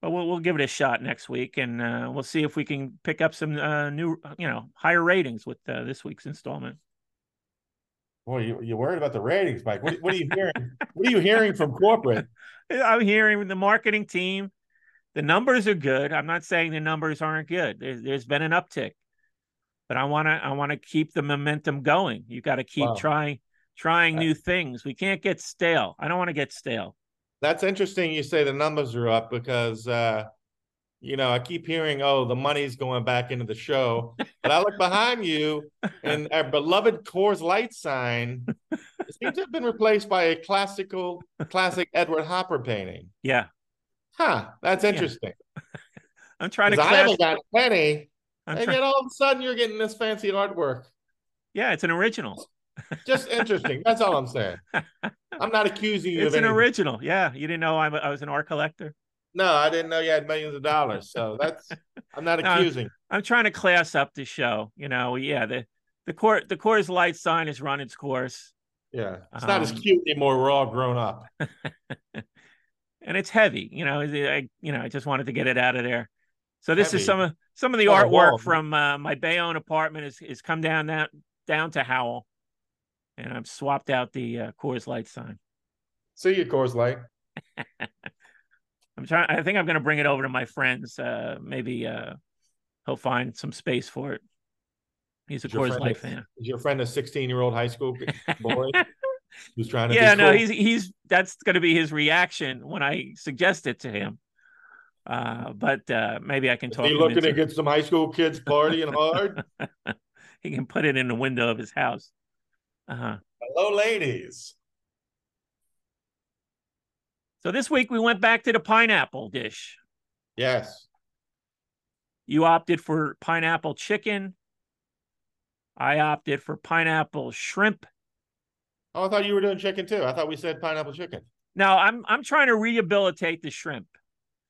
But we'll we'll give it a shot next week, and uh, we'll see if we can pick up some uh, new, you know, higher ratings with uh, this week's installment. Boy, you you worried about the ratings, Mike? What, what are you hearing? what are you hearing from corporate? I'm hearing the marketing team. The numbers are good. I'm not saying the numbers aren't good. There's there's been an uptick, but I want to I want to keep the momentum going. You got to keep Wow. trying trying Uh, new things. We can't get stale. I don't want to get stale. That's interesting. You say the numbers are up because, uh, you know, I keep hearing, oh, the money's going back into the show. But I look behind you, and our beloved Coors Light sign seems to have been replaced by a classical, classic Edward Hopper painting. Yeah, Huh? That's interesting. I'm trying to 'Cause I haven't got a penny, I'm and try- yet all of a sudden you're getting this fancy artwork. yeah, it's an original. Just interesting. That's all I'm saying. I'm not accusing you of it. It's an anything. original. Yeah, you didn't know I'm a, I was an art collector. No, I didn't know you had millions of dollars. So that's I'm not No, accusing. I'm trying to class up the show. You know, yeah, the the court the Coors Light sign has run its course, Yeah, it's not as Um, cute anymore. We're all grown up. and it's heavy. You know, I you know I just wanted to get it out of there. So this Heavy. is some of some of the a artwork wall. from uh, my Bayonne apartment is is come down that down to Howell, and I've swapped out the uh, Coors Light sign. See you, Coors Light. I'm trying. I think I'm going to bring it over to my friends. Uh, maybe uh, he'll find some space for it. He's a Is Coors Light a- fan. Is your friend a 16 year old high school boy who's trying to? yeah, no, cool? he's he's that's going to be his reaction when I suggest it to him. Uh, but uh, maybe I can Is talk. he him looking into- to get some high school kids partying hard? he can put it in the window of his house. Uh-huh. Hello, ladies. So this week we went back to the pineapple dish. Yes. You opted for pineapple chicken. I opted for pineapple shrimp. Oh, I thought you were doing chicken too. I thought we said pineapple chicken. Now I'm I'm trying to rehabilitate the shrimp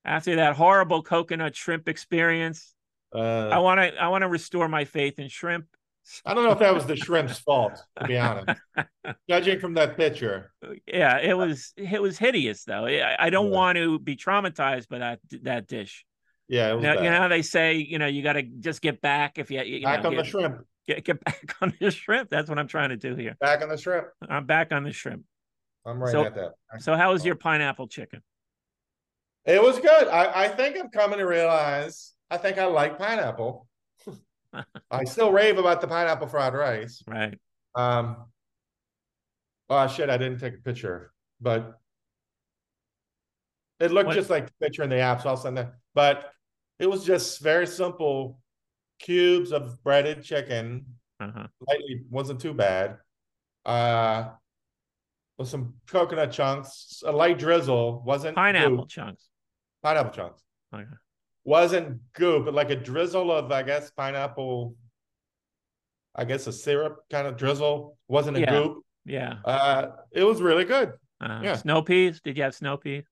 after that horrible coconut shrimp experience. I Uh, want to I want to restore my faith in shrimp. I don't know if that was the shrimp's fault, to be honest. Judging from that picture. Yeah, it was it was hideous though. I, I don't Yeah. want to be traumatized by that that dish. Yeah, it was Now, you know how they say you know you got to just get back if you, you Back know, on the get, shrimp. get get back on the shrimp. That's what I'm trying to do here. Back on the shrimp. I'm back on the shrimp. I'm right So- at that. So how was your oh. pineapple chicken? It was good. I, I think I'm coming to realize I think I like pineapple. I still rave about the pineapple fried rice. Right. Um, oh shit, I didn't take a picture, but It looked What- just like the picture in the app, so I'll send that. But it was just very simple cubes of breaded chicken. Uh-huh. Lightly wasn't too bad. Uh, with some coconut chunks, a light drizzle wasn't Pineapple chunks. Pineapple chunks Okay. Wasn't goop, but like a drizzle of I guess pineapple. I guess a syrup kind of drizzle wasn't a Yeah. goop. Yeah. Uh, it was really good. Uh, Yeah. Snow peas? Did you have snow peas?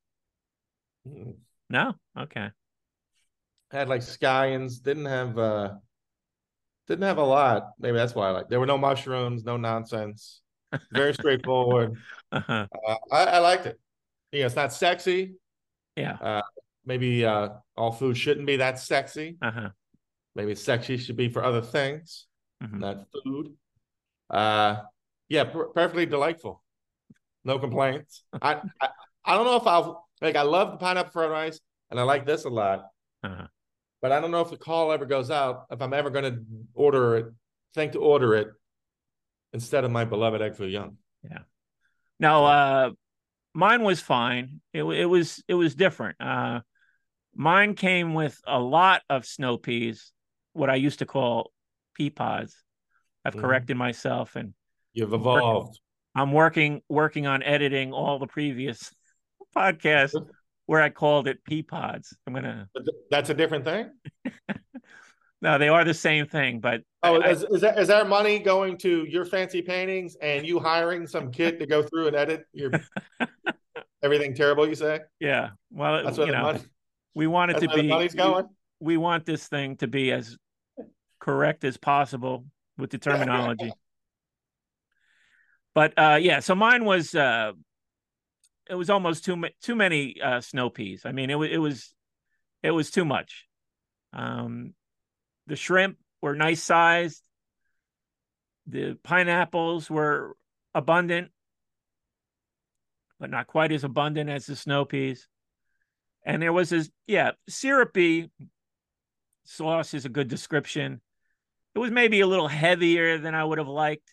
Mm. No. Okay. had like scallions didn't have uh didn't have a lot maybe that's why i like there were no mushrooms no nonsense very straightforward Uh-huh. uh, I, I liked it yeah it's not sexy Yeah. Maybe uh all food shouldn't be that sexy Uh-huh. maybe sexy should be for other things Mhm. not food uh yeah per- perfectly delightful no complaints I, I i don't know if i'll like i love the pineapple fried rice and i like this a lot Uh-huh. but I don't know if the call ever goes out if I'm ever going to order it, think to order it instead of my beloved egg foo young. No, uh mine was fine. It it was it was different. Uh mine came with a lot of snow peas, what I used to call pea pods. I've Mhm. corrected myself and You've evolved. I'm working working on editing all the previous podcasts where I called it pea pods. I'm gonna That's a different thing. no, they are the same thing, but Oh, I- is, is that is that money going to your fancy paintings and you hiring some kid to go through and edit your everything terrible you say? yeah. Well, That's where you know, money. We want it That's to be we want this thing to be as correct as possible with the terminology. but uh yeah, so mine was uh it was almost too ma- too many uh snow peas. I mean, it was it was it was too much. Um the shrimp were nice sized. The pineapples were abundant, but not quite as abundant as the snow peas. And there was this, yeah, syrupy sauce is a good description. It was maybe a little heavier than I would have liked.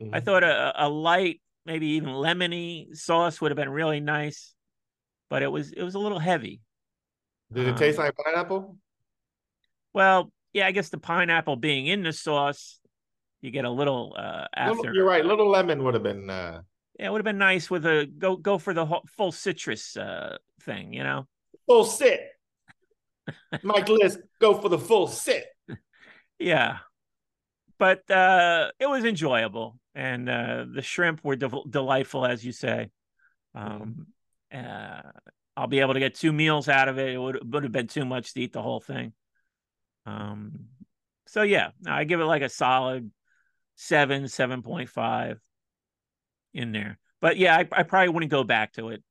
I Mhm. thought a, a light, maybe even lemony sauce would have been really nice, but it was it was a little heavy. Did it um, taste like pineapple? Well, yeah, I guess the pineapple being in the sauce, you get a little uh Little- after. you're right. Little lemon would have been. uh Yeah, it would have been nice with a go go for the whole, full citrus uh thing, you know. Full sit. Mike Lisk, go for the full sit. Yeah. But uh it was enjoyable and uh the shrimp were del- delightful as you say. Um uh I'll be able to get two meals out of it. It would would have been too much to eat the whole thing. Um so yeah, I give it like a solid 7 7.5 in there. But yeah, I, I probably wouldn't go back to it.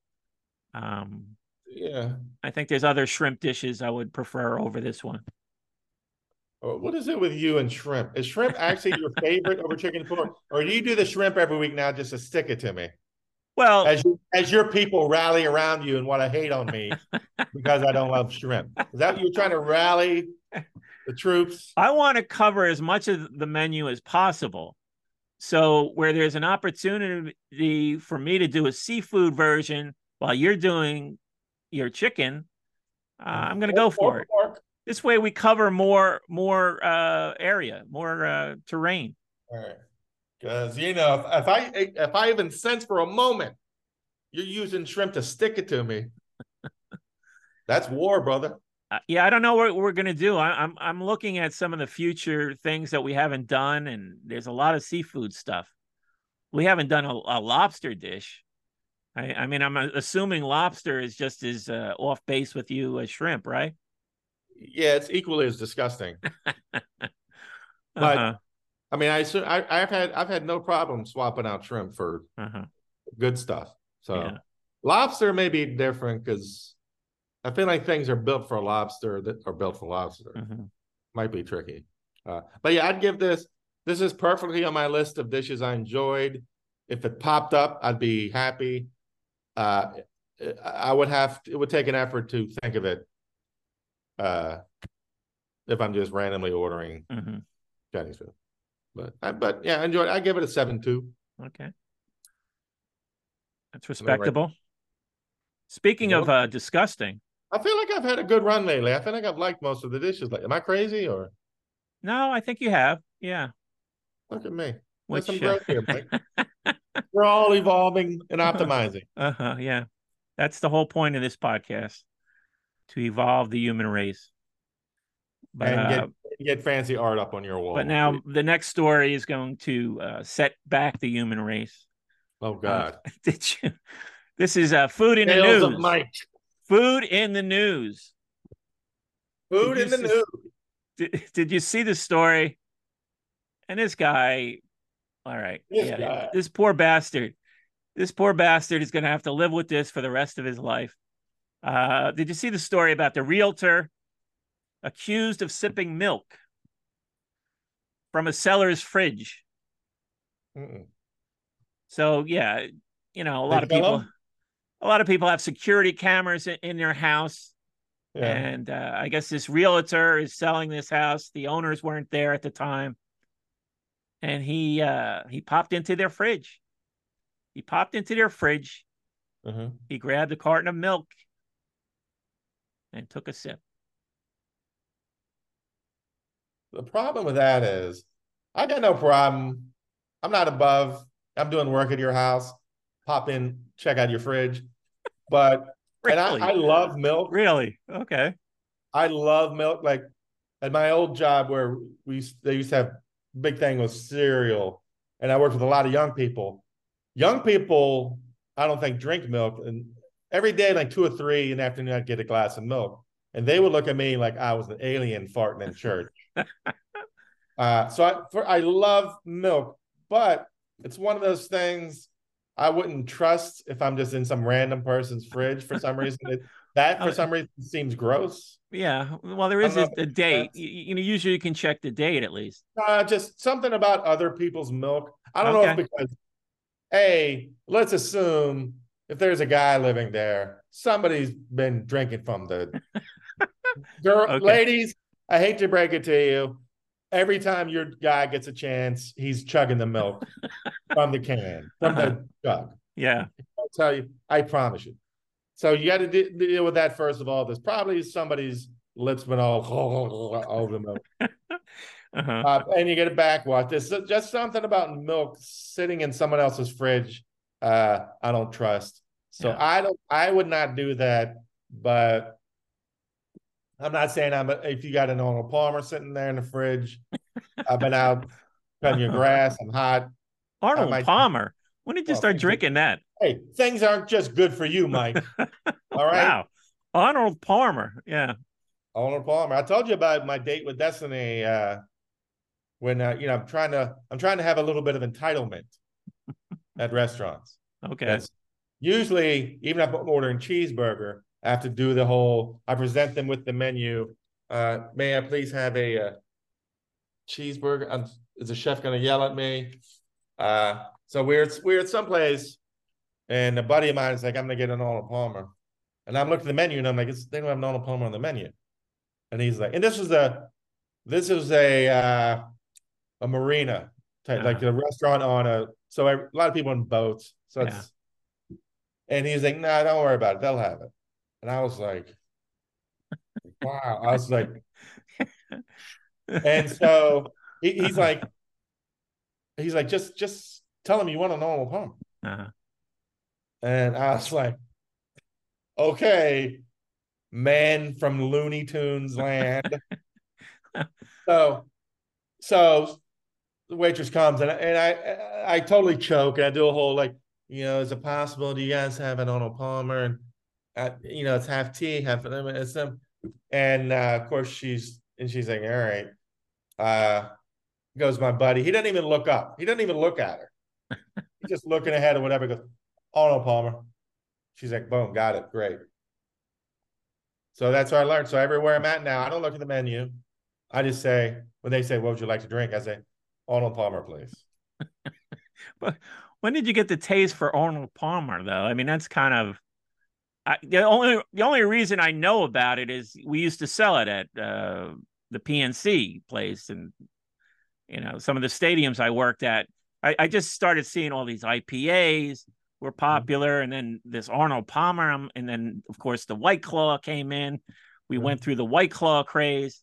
Um Yeah. I think there's other shrimp dishes I would prefer over this one. What is it with you and shrimp? Is shrimp actually your favorite over chicken pork, or do you do the shrimp every week now just to stick it to me? Well, As you, as your people rally around you and want to hate on me because I don't love shrimp. Is that you're trying to rally the troops? I want to cover as much of the menu as possible. So where there's an opportunity for me to do a seafood version while you're doing your chicken, uh, I'm going to go for it. This way we cover more more uh, area, more uh, terrain. All right. Because you know, if, if I if I even sense for a moment you're using shrimp to stick it to me, that's war, brother. Uh, yeah, I don't know what we're going to do. I, I'm I'm looking at some of the future things that we haven't done, and there's a lot of seafood stuff. We haven't done a, a lobster dish. I, I mean, I'm assuming lobster is just as uh, off base with you as shrimp, right? Yeah, it's equally as disgusting. Uh-huh, I mean, I, assume- I I've had I've had no problem swapping out shrimp for uh-huh. good stuff. So Yeah. lobster may be different because I feel like things are built for lobster that are built for lobster. mhm. Might be tricky. Uh, but yeah, I'd give this. This is perfectly on my list of dishes I enjoyed. If it popped up, I'd be happy. Uh, I would have. It would take an effort to think of it. Uh, if I'm just randomly ordering Mhm. Chinese food, but I, but yeah, I enjoyed. I give it a seven two. Okay, that's respectable. Speaking of uh, disgusting, I feel like I've had a good run lately. I feel like I've liked most of the dishes. Like, am I crazy or? no, I think you have. Yeah. Look at me. Which, some uh, growth here. We're all evolving and optimizing. Uh huh. Yeah. That's the whole point of this podcast to evolve the human race. But, and get uh, get fancy art up on your wall. but now the next story is going to uh, set back the human race. oh God, Uh, did you? This is uh, food in the news. of Mike. Food in the news. Food Did in the see- news. Did, did you see the story? And this guy, all right, This yeah, guy. this poor bastard, this poor bastard is going to have to live with this for the rest of his life. Uh, did you see the story about the realtor accused of sipping milk from a seller's fridge? Mm-mm. So yeah, you know, a lot of people? A lot of people have security cameras in, in their house. Yeah. And uh, I guess this realtor is selling this house. The owners weren't there at the time, and he uh, he popped into their fridge. He popped into their fridge. Mhm. He grabbed a carton of milk and took a sip. The problem with that is, I got no problem. I'm not above. I'm doing work at your house. Pop in, check out your fridge. But Really, and I, I love milk. really, okay, I love milk. Like at my old job where we they used to have big thing with cereal, and I worked with a lot of young people. Young people, I don't think drink milk, and every day, like two or three in the afternoon, I'd get a glass of milk, and they would look at me like I was an alien farting in church. uh, so I for, I love milk, but it's one of those things I wouldn't trust if I'm just in some random person's fridge for some reason. It, that for Uh, some reason seems gross. yeah. Well, there is a, a date. You, you know, usually you can check the date at least. Uh, just something about other people's milk. I don't know if because, hey, let's assume if there's a guy living there, somebody's been drinking from the girl. Okay. Ladies, I hate to break it to you. Every time your guy gets a chance, he's chugging the milk from the can, from Uh-huh. the jug. Yeah. I'll tell you, I promise you. So you got to de- deal with that first of all. There's probably somebody's lips been all over the milk. Uh-huh. Uh, and you get it backwash. There's just something about milk sitting in someone else's fridge. Uh, I don't trust. So Yeah. I don't. I would not do that. But I'm not saying I'm. A, if you got an Arnold Palmer sitting there in the fridge, I've been out cutting your grass. I'm hot. Arnold might- Palmer. When did you start drinking that? Hey, things aren't just good for you, Mike. All right, Wow. Arnold Palmer. Yeah. Arnold Palmer. I told you about my date with Destiny. Uh, when uh, you know, I'm trying to. I'm trying to have a little bit of entitlement at restaurants. Okay. That's usually even if I'm ordering cheeseburger, I have to do the whole. I present them with the menu. Uh, may I please have a uh, cheeseburger? Um, is the chef going to yell at me? Uh, so we're at, we're at someplace, and a buddy of mine is like, "I'm going to get an Arnold Palmer," and I'm looking at the menu, and I'm like, "They don't have an Arnold Palmer on the menu," and he's like, "And this was a, this is a uh, a marina type, like a restaurant on a." So a lot of people on boats, so Yeah. it's and he's like, "No, don't worry about it. They'll have it." And I was like, "Wow!" I was like, and so he, he's like, he's like, "Just, just tell him you want a normal palm." Uh-huh. And I was like, "Okay, man from Looney Tunes land." so, so the waitress comes and I, and I I totally choke and I do a whole like you know is it possible do you guys have an Arnold Palmer and uh, you know it's half tea half lemon it's them and uh, of course she's and she's like all right. Uh goes my buddy. He doesn't even look up. He doesn't even look at her. He's just looking ahead or whatever. Goes Arnold Palmer. She's like boom got it. Great. So that's what I learned. So everywhere I'm at now I don't look at the menu. I just say when they say what would you like to drink? I say Arnold Palmer please. But when did you get the taste for Arnold Palmer, though? I mean, that's kind of I, the only the only reason I know about it is we used to sell it at uh, the PNC place, and you know some of the stadiums I worked at. I, I just started seeing all these IPAs, were popular, and then this Arnold Palmer, um, and then of course the White Claw came in. We Yeah. went through the White Claw craze,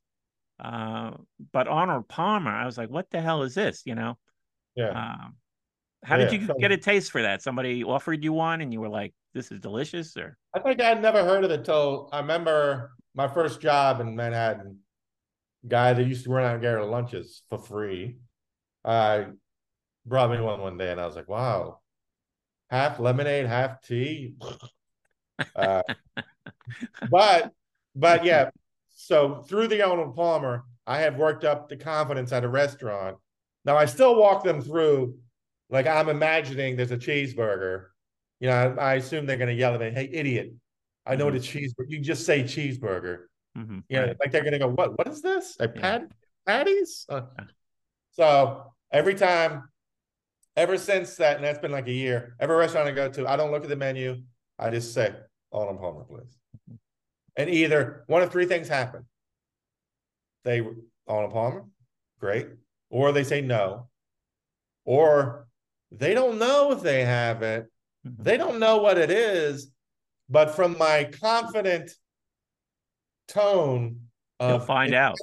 uh, but Arnold Palmer, I was like, what the hell is this? You know, Yeah. um, how did you so- get a taste for that? Somebody offered you one, and you were like, "This is delicious," or I think I'd never heard of it till I remember my first job in Manhattan. Guy that used to run out and get our lunches for free. Uh brought me one one day and I was like, wow. Half lemonade, half tea. uh, but but yeah, so through the Arnold Palmer, I have worked up the confidence at a restaurant. Now I still walk them through like I'm imagining there's a cheeseburger. You know, I, I assume they're gonna yell at me, hey idiot. I know what a cheeseburger. You just say cheeseburger. Mhm, You know, right. like they're gonna go, what? What is this? A pat patties? Uh, so every time, ever since that, and that's been like a year. Every restaurant I go to, I don't look at the menu. I just say, Arnold Palmer, please. Mm-hmm. And either one of three things happen. They Arnold Palmer, great, or they say no, or they don't know if they have it. Mhm. They don't know what it is, but from my confident tone You'll find out.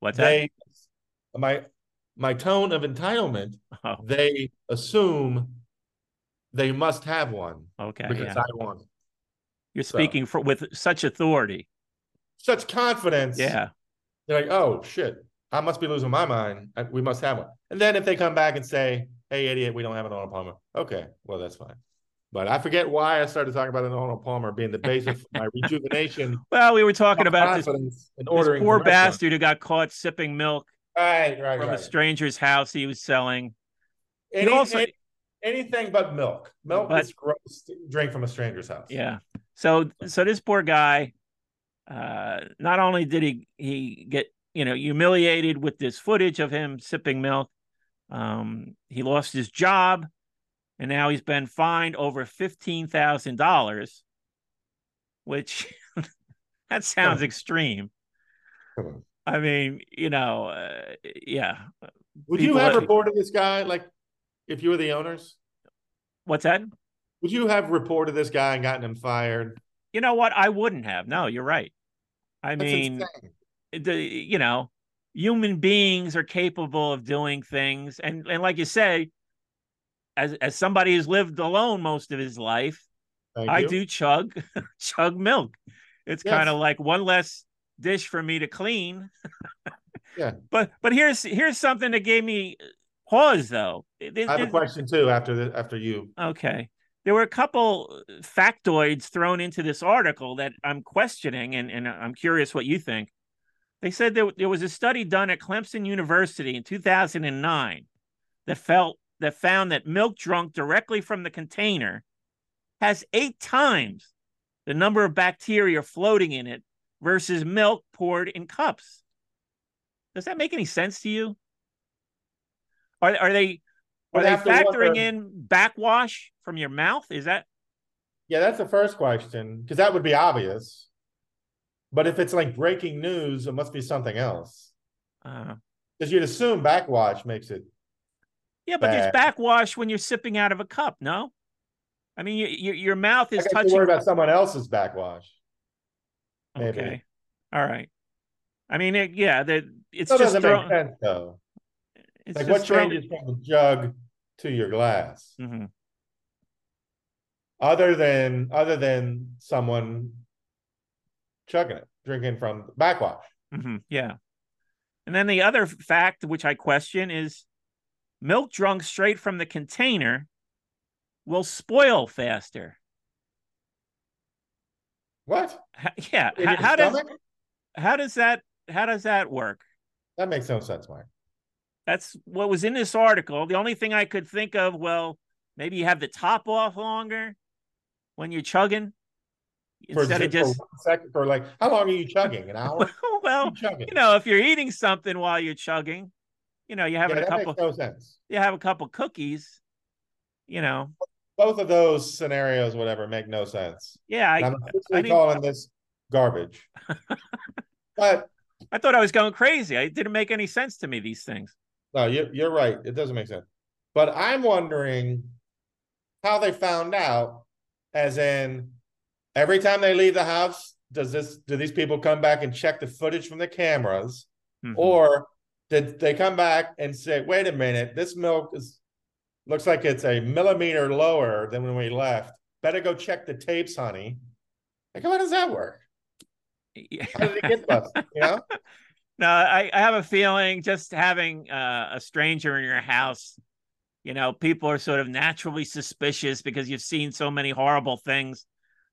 What's that? my my tone of entitlement, Oh, they assume they must have one okay. because Yeah. I want it. You're so- speaking for with such authority. such confidence. Yeah. They're like, oh shit, I must be losing my mind. I- we must have one. And then if they come back and say, hey idiot, we don't have an Arnold Palmer. Okay, well that's fine. But I forget why I started talking about an Arnold Palmer being the basis for my rejuvenation. Well, we were talking about this, this poor bastard who got caught sipping milk Right, right, from a stranger's house he was selling. Any, also- any- anything but milk. Milk But- is gross. to Drink from a stranger's house. Yeah. So so this poor guy, uh, not only did he he get you know humiliated with this footage of him sipping milk, um, he lost his job, and now he's been fined over fifteen thousand dollars, which that sounds extreme. On. I mean, you know, uh, yeah. Would you have that- reported this guy? Like, if you were the owners, What's that? would you have reported this guy and gotten him fired? You know what? I wouldn't have. No, you're right. I That's mean, insane. the you know human beings are capable of doing things and and like you say as as somebody who's lived alone most of his life Thank i you. do chug chug milk it's Yes. kind of like one less dish for me to clean Yeah. but but here's here's something that gave me pause though There- I have a question too. After the after you, Okay. There were a couple uh, factoids thrown into this article that I'm questioning, and, and I'm curious what you think. They said there, there was a study done at Clemson University in 2009 that felt that found that milk drunk directly from the container has eight times the number of bacteria floating in it versus milk poured in cups. Does that make any sense to you? Are, are they are I'd they factoring in backwash from your mouth? Is that yeah, that's the first question because that would be obvious. But if it's like breaking news, it must be something else. uh, Because you'd assume backwash makes it. yeah? But there's backwash when you're sipping out of a cup. No, I mean you, you, your mouth I is you touching. worry about someone else's backwash. maybe. Okay, all right. I mean, it, yeah, that it's That just doesn't throw, make sense though. it's Like what throw- changes from the jug to your glass, Mhm. other than other than someone chugging it, drinking from the backwash. hmm Yeah. And then the other fact, which I question, is milk drunk straight from the container will spoil faster. What? Yeah. In how does how does that how does that work? That makes no sense, Mike. That's what was in this article. The only thing I could think of, well, maybe you have the top off longer when you're chugging For, instead of for just one second, for like, how long are you chugging? An hour? well, you chugging? you know, if you're eating something while you're chugging, you know, you're yeah, having a couple no sense. you have a couple cookies, you know. Both of those scenarios, whatever, make no sense. Yeah, I, I'm I officially calling this garbage. but I thought I was going crazy. It didn't make any sense to me, these things. no, you're you're right. It doesn't make sense. But I'm wondering how they found out, as in every time they leave the house, does this do these people come back and check the footage from the cameras? Mhm. Or did they come back and say, wait a minute, this milk is looks like it's a millimeter lower than when we left. Better go check the tapes, honey. Like, how does that work? How did it get busted? You know? No, I, I have a feeling just having uh, a stranger in your house, you know, people are sort of naturally suspicious because you've seen so many horrible things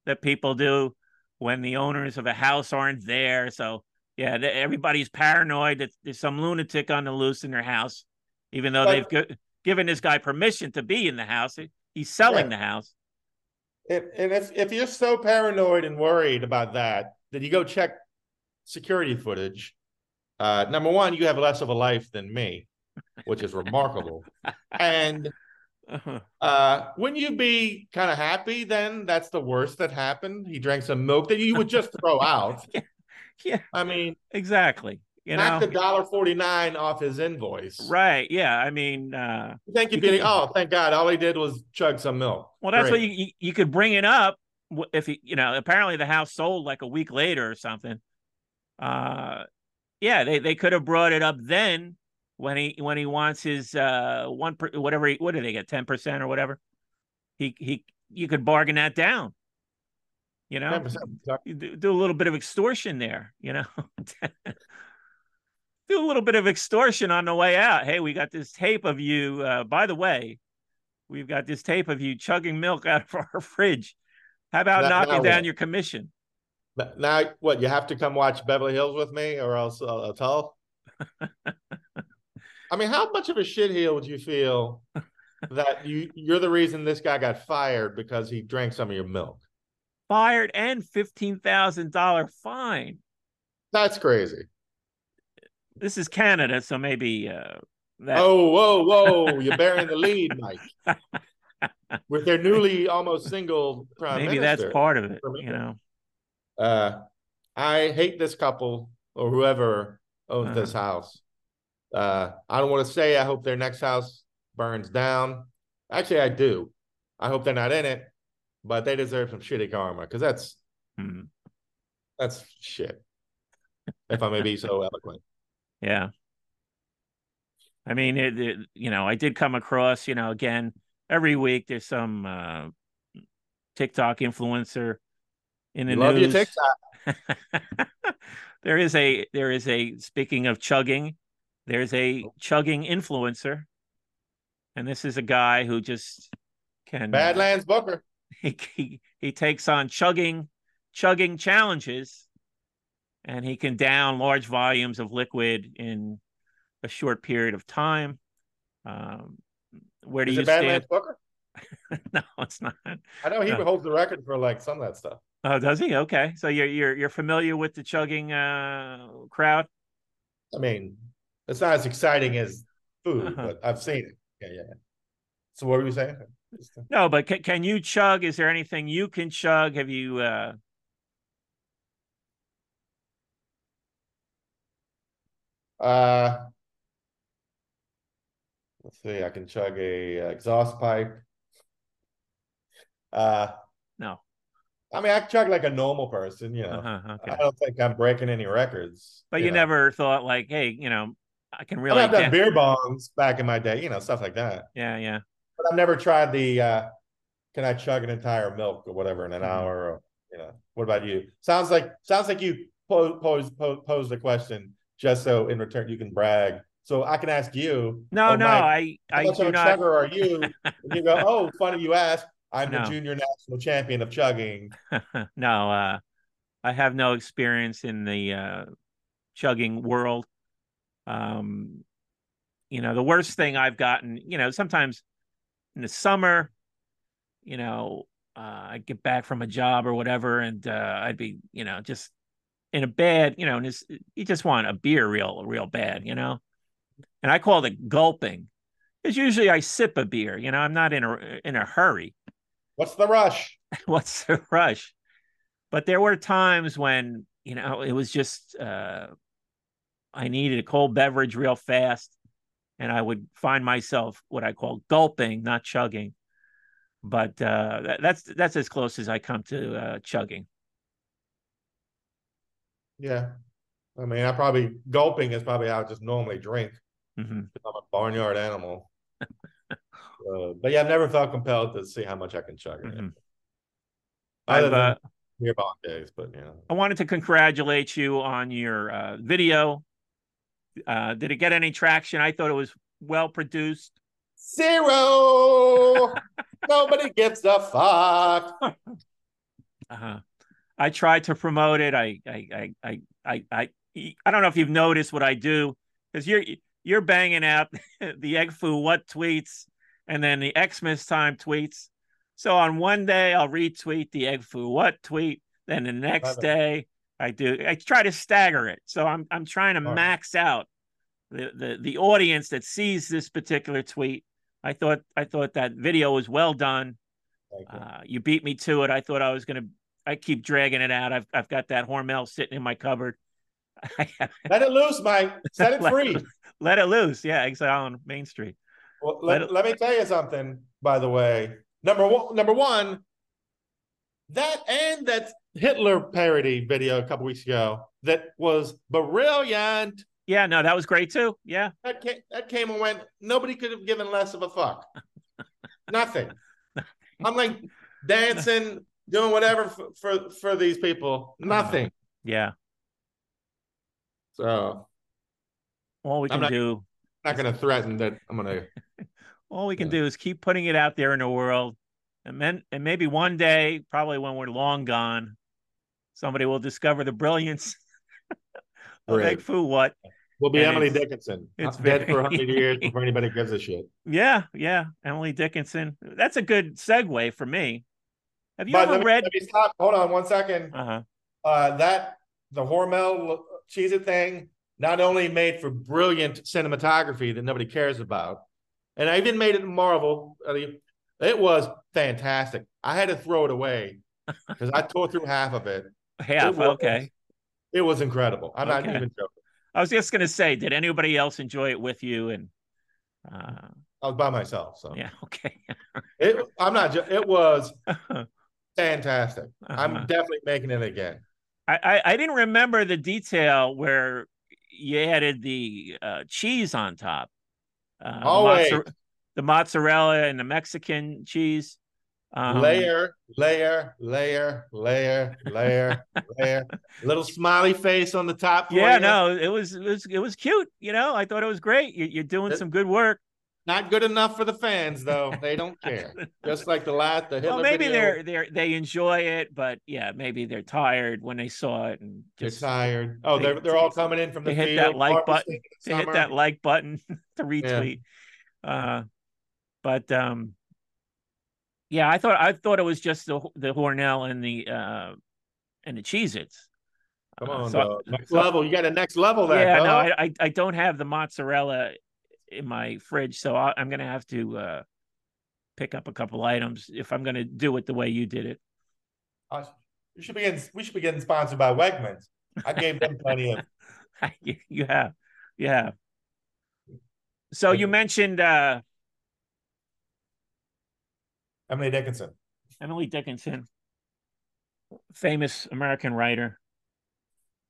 that people do when the owners of a house aren't there. So, yeah, everybody's paranoid that there's some lunatic on the loose in their house, even though But- they've gi- given this guy permission to be in the house. He's selling Right. the house. If, and if if you're so paranoid and worried about that, then you go check security footage. Uh, number one, you have less of a life than me, which is remarkable. and Uh-huh. uh, wouldn't you be kind of happy then? That's the worst that happened. He drank some milk that you would just throw out. Yeah, I mean, exactly. You knock know, the dollar forty nine off his invoice. right? Yeah, I mean, uh, You think you'd be oh, thank God, all he did was chug some milk. Well, that's what you, you you could bring it up if you you know. Apparently, the house sold like a week later or something. Uh, yeah, they they could have brought it up then when he when he wants his uh one per, whatever he, what do they get ten percent or whatever. He he you could bargain that down. You know, You do, do a little bit of extortion there. You know. Do a little bit of extortion on the way out. Hey, we got this tape of you. Uh, by the way, we've got this tape of you chugging milk out of our fridge. How about Now- knocking now down what? your commission? Now, what you have to come watch Beverly Hills with me, or else I'll, I'll tell. I mean, how much of a shitheel would you feel that you you're the reason this guy got fired because he drank some of your milk? Fired and fifteen thousand dollar fine. That's crazy. This is Canada, so maybe uh, that. Oh, whoa, whoa! You're bearing the lead, Mike. With their newly almost single prime maybe minister. that's part of it. You know. Uh, I hate this couple or whoever owns this house. Uh, I don't want to say I hope their next house burns down. Actually, I do. I hope they're not in it, but they deserve some shitty karma because that's Hmm. that's shit. If I may be so eloquent. Yeah. I mean, it, it, you know, I did come across, you know, again, every week there's some uh, TikTok influencer in the You love your. TikTok. there is a there is a speaking of chugging, there's a Oh. chugging influencer, and this is a guy who just can uh, Badlands Booker. he, he he takes on chugging chugging challenges and he can down large volumes of liquid in a short period of time um where do Is you it stand Badlands Booker? no it's not I know he No. holds the record for like some of that stuff. oh does he okay so you're you're you're familiar with the chugging uh crowd I mean, it's not as exciting as food, Uh-huh. but I've seen it. Yeah, yeah. yeah. So what were you saying? no but can, can you chug is there anything you can chug have you uh Uh, let's see. I can chug a uh, exhaust pipe. Uh, no I mean, I chug like a normal person. You know, uh-huh, okay I don't think I'm breaking any records. but you, know. never thought like hey you know i can I really mean, I've done beer bongs back in my day. You know, stuff like that. yeah yeah But I've never tried the. uh Can I chug an entire milk or whatever in an Mhm. hour? Or you know, what about you? Sounds like sounds like you pose pose pose, pose the question just so in return you can brag. So I can ask you. No, oh, no, Mike, I How I do a not. chugger are you? And you go, oh, funny you ask. I'm No. the junior national champion of chugging. no, uh, I have no experience in the uh, chugging world. Um, you know, the worst thing I've gotten, you know, sometimes in the summer, you know, uh, I'd get back from a job or whatever, and uh, I'd be, you know, just in a bad, you know, and it's, you just want a beer real, real bad, you know. And I call it gulping, because usually I sip a beer. You know, I'm not in a in a hurry. What's the rush? what's the rush? But there were times when, you know, it was just uh I needed a cold beverage real fast and I would find myself what I call gulping, not chugging. but uh, that, that's that's as close as I come to uh, chugging. Yeah. I mean, I probably gulping is probably how I just normally drink. hmm I'm a barnyard animal. uh, but yeah, I've never felt compelled to see how much I can chug. it. Mhm. Other I've, than uh, nearby days, but you know. I wanted to congratulate you on your uh, video. Uh, did it get any traction? I thought it was well produced. Zero. Nobody gives a fuck. Uh-huh. I tried to promote it. I, I, I, I, I, I, I don't know if you've noticed what I do because you're you're banging out the egg foo what tweets and then the Xmas time tweets. So on one day I'll retweet the egg foo what tweet, then the next day I do. I try to stagger it. So I'm I'm trying to All right. max out the, the the audience that sees this particular tweet. I thought I thought that video was well done. You. Uh, you beat me to it. I thought I was gonna. I keep dragging it out. I've I've got that Hormel sitting in my cupboard. Let it loose, Mike. Set it Let- free. Let it loose. Yeah, exile on Main Street. Well, Let let, it- let me tell you something, by the way. Number one, number one, that and that Hitler parody video a couple weeks ago that was brilliant. Yeah, no, that was great too. Yeah, That came, that came and went. Nobody could have given less of a fuck. Nothing. I'm like dancing, doing whatever for, for for these people. Nothing. yeah. So All we can not- do, I'm not gonna threaten that I'm gonna. all we can do is keep putting it out there in the world, and then and maybe one day, probably when we're long gone, somebody will discover the brilliance of. Egg Foo What. We'll be And Emily it's- Dickinson. it's I'm dead for very- hundred years before anybody gives a shit. Yeah, yeah. Emily Dickinson. That's a good segue for me. Have you But ever me, read? stop. Hold on one second. Uh huh. Uh, that the Hormel cheese thing not only made for brilliant cinematography that nobody cares about, and I even made it in Marvel. It was fantastic. I had to throw it away because I tore through half of it. Half. It was- Okay. It was incredible. I'm not even joking. I was just gonna say, did anybody else enjoy it with you? And uh, I was by myself, so yeah. Okay. it. I'm not. It was fantastic. I'm Uh-huh. definitely making it again. I, I I didn't remember the detail where you added the uh, cheese on top. Uh, the Always. the mozzarella and the Mexican cheese. Um, layer, layer, layer, layer, layer, layer. Little smiley face on the top. Yeah, you. no, it was it was it was cute. You know, I thought it was great. You, you're doing some good work. Not good enough for the fans, though. They don't care. Just like the last, the Hitler well, maybe video, they're they're they enjoy it, but yeah, maybe they're tired when they saw it and they're just tired. Oh, they- they're they're all coming in from the hit field. that like button to hit that like button to retweet. Uh, but um, yeah, I thought I thought it was just the the Hormel and the uh and the Cheez-Its. Come Uh, on, so- dog. next so- level. You got a next level there. yeah, no. I, I I don't have the mozzarella in my fridge, so I, I'm gonna have to uh pick up a couple items if I'm gonna do it the way you did it. I- you should be getting. We should be getting sponsored by Wegmans. I gave them plenty of. you, you have, you have. So you mentioned uh Emily Dickinson. Emily Dickinson, famous American writer.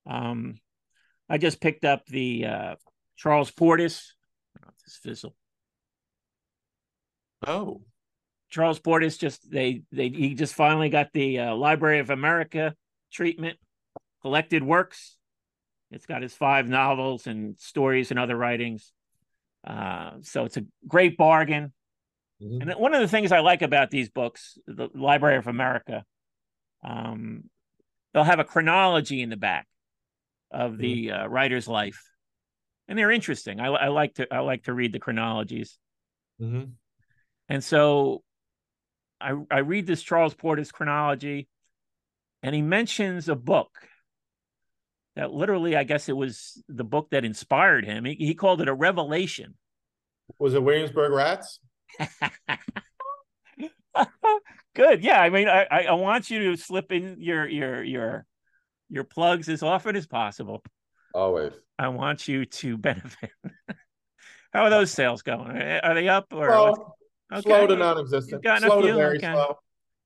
Um, I just picked up the uh, Charles Portis. Oh, this fizzle. Oh, Charles Portis just they they he just finally got the uh, Library of America treatment, collected works. It's got his five novels and stories and other writings. Uh, so it's a great bargain. Mhm. And one of the things I like about these books, the Library of America, um, they'll have a chronology in the back of the uh, writer's life, and they're interesting. I, I like to I like to read the chronologies, Mhm. and so I I read this Charles Portis chronology, and he mentions a book that literally I guess it was the book that inspired him. He, he called it a revelation. was it Williamsburg Rats? Good. Yeah. I mean, I, I want you to slip in your your your your plugs as often as possible. Always. I want you to benefit. How are those sales going? Are they up or Well, Okay. Slow to non-existent. Slow to very Okay. slow.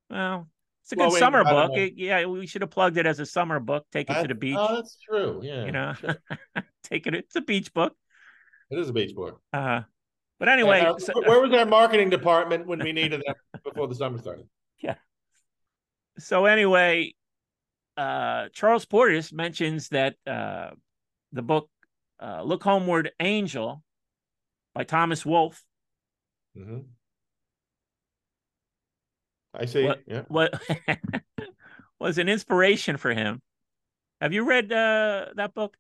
Well, it's a Slow good summer book. It- yeah, we should have plugged it as a summer book. Take it I- to the beach. Oh, that's true. Yeah, you know, take it. It's a beach book. it is a beach book. Uh, but anyway, Uh, so- where was our marketing department when we needed them before the summer started? Yeah. So anyway, uh, Charles Portis mentions that uh, the book uh, "Look Homeward, Angel" by Thomas Wolfe hmm I see. What- Yeah. what was an inspiration for him. Have you read uh, that book?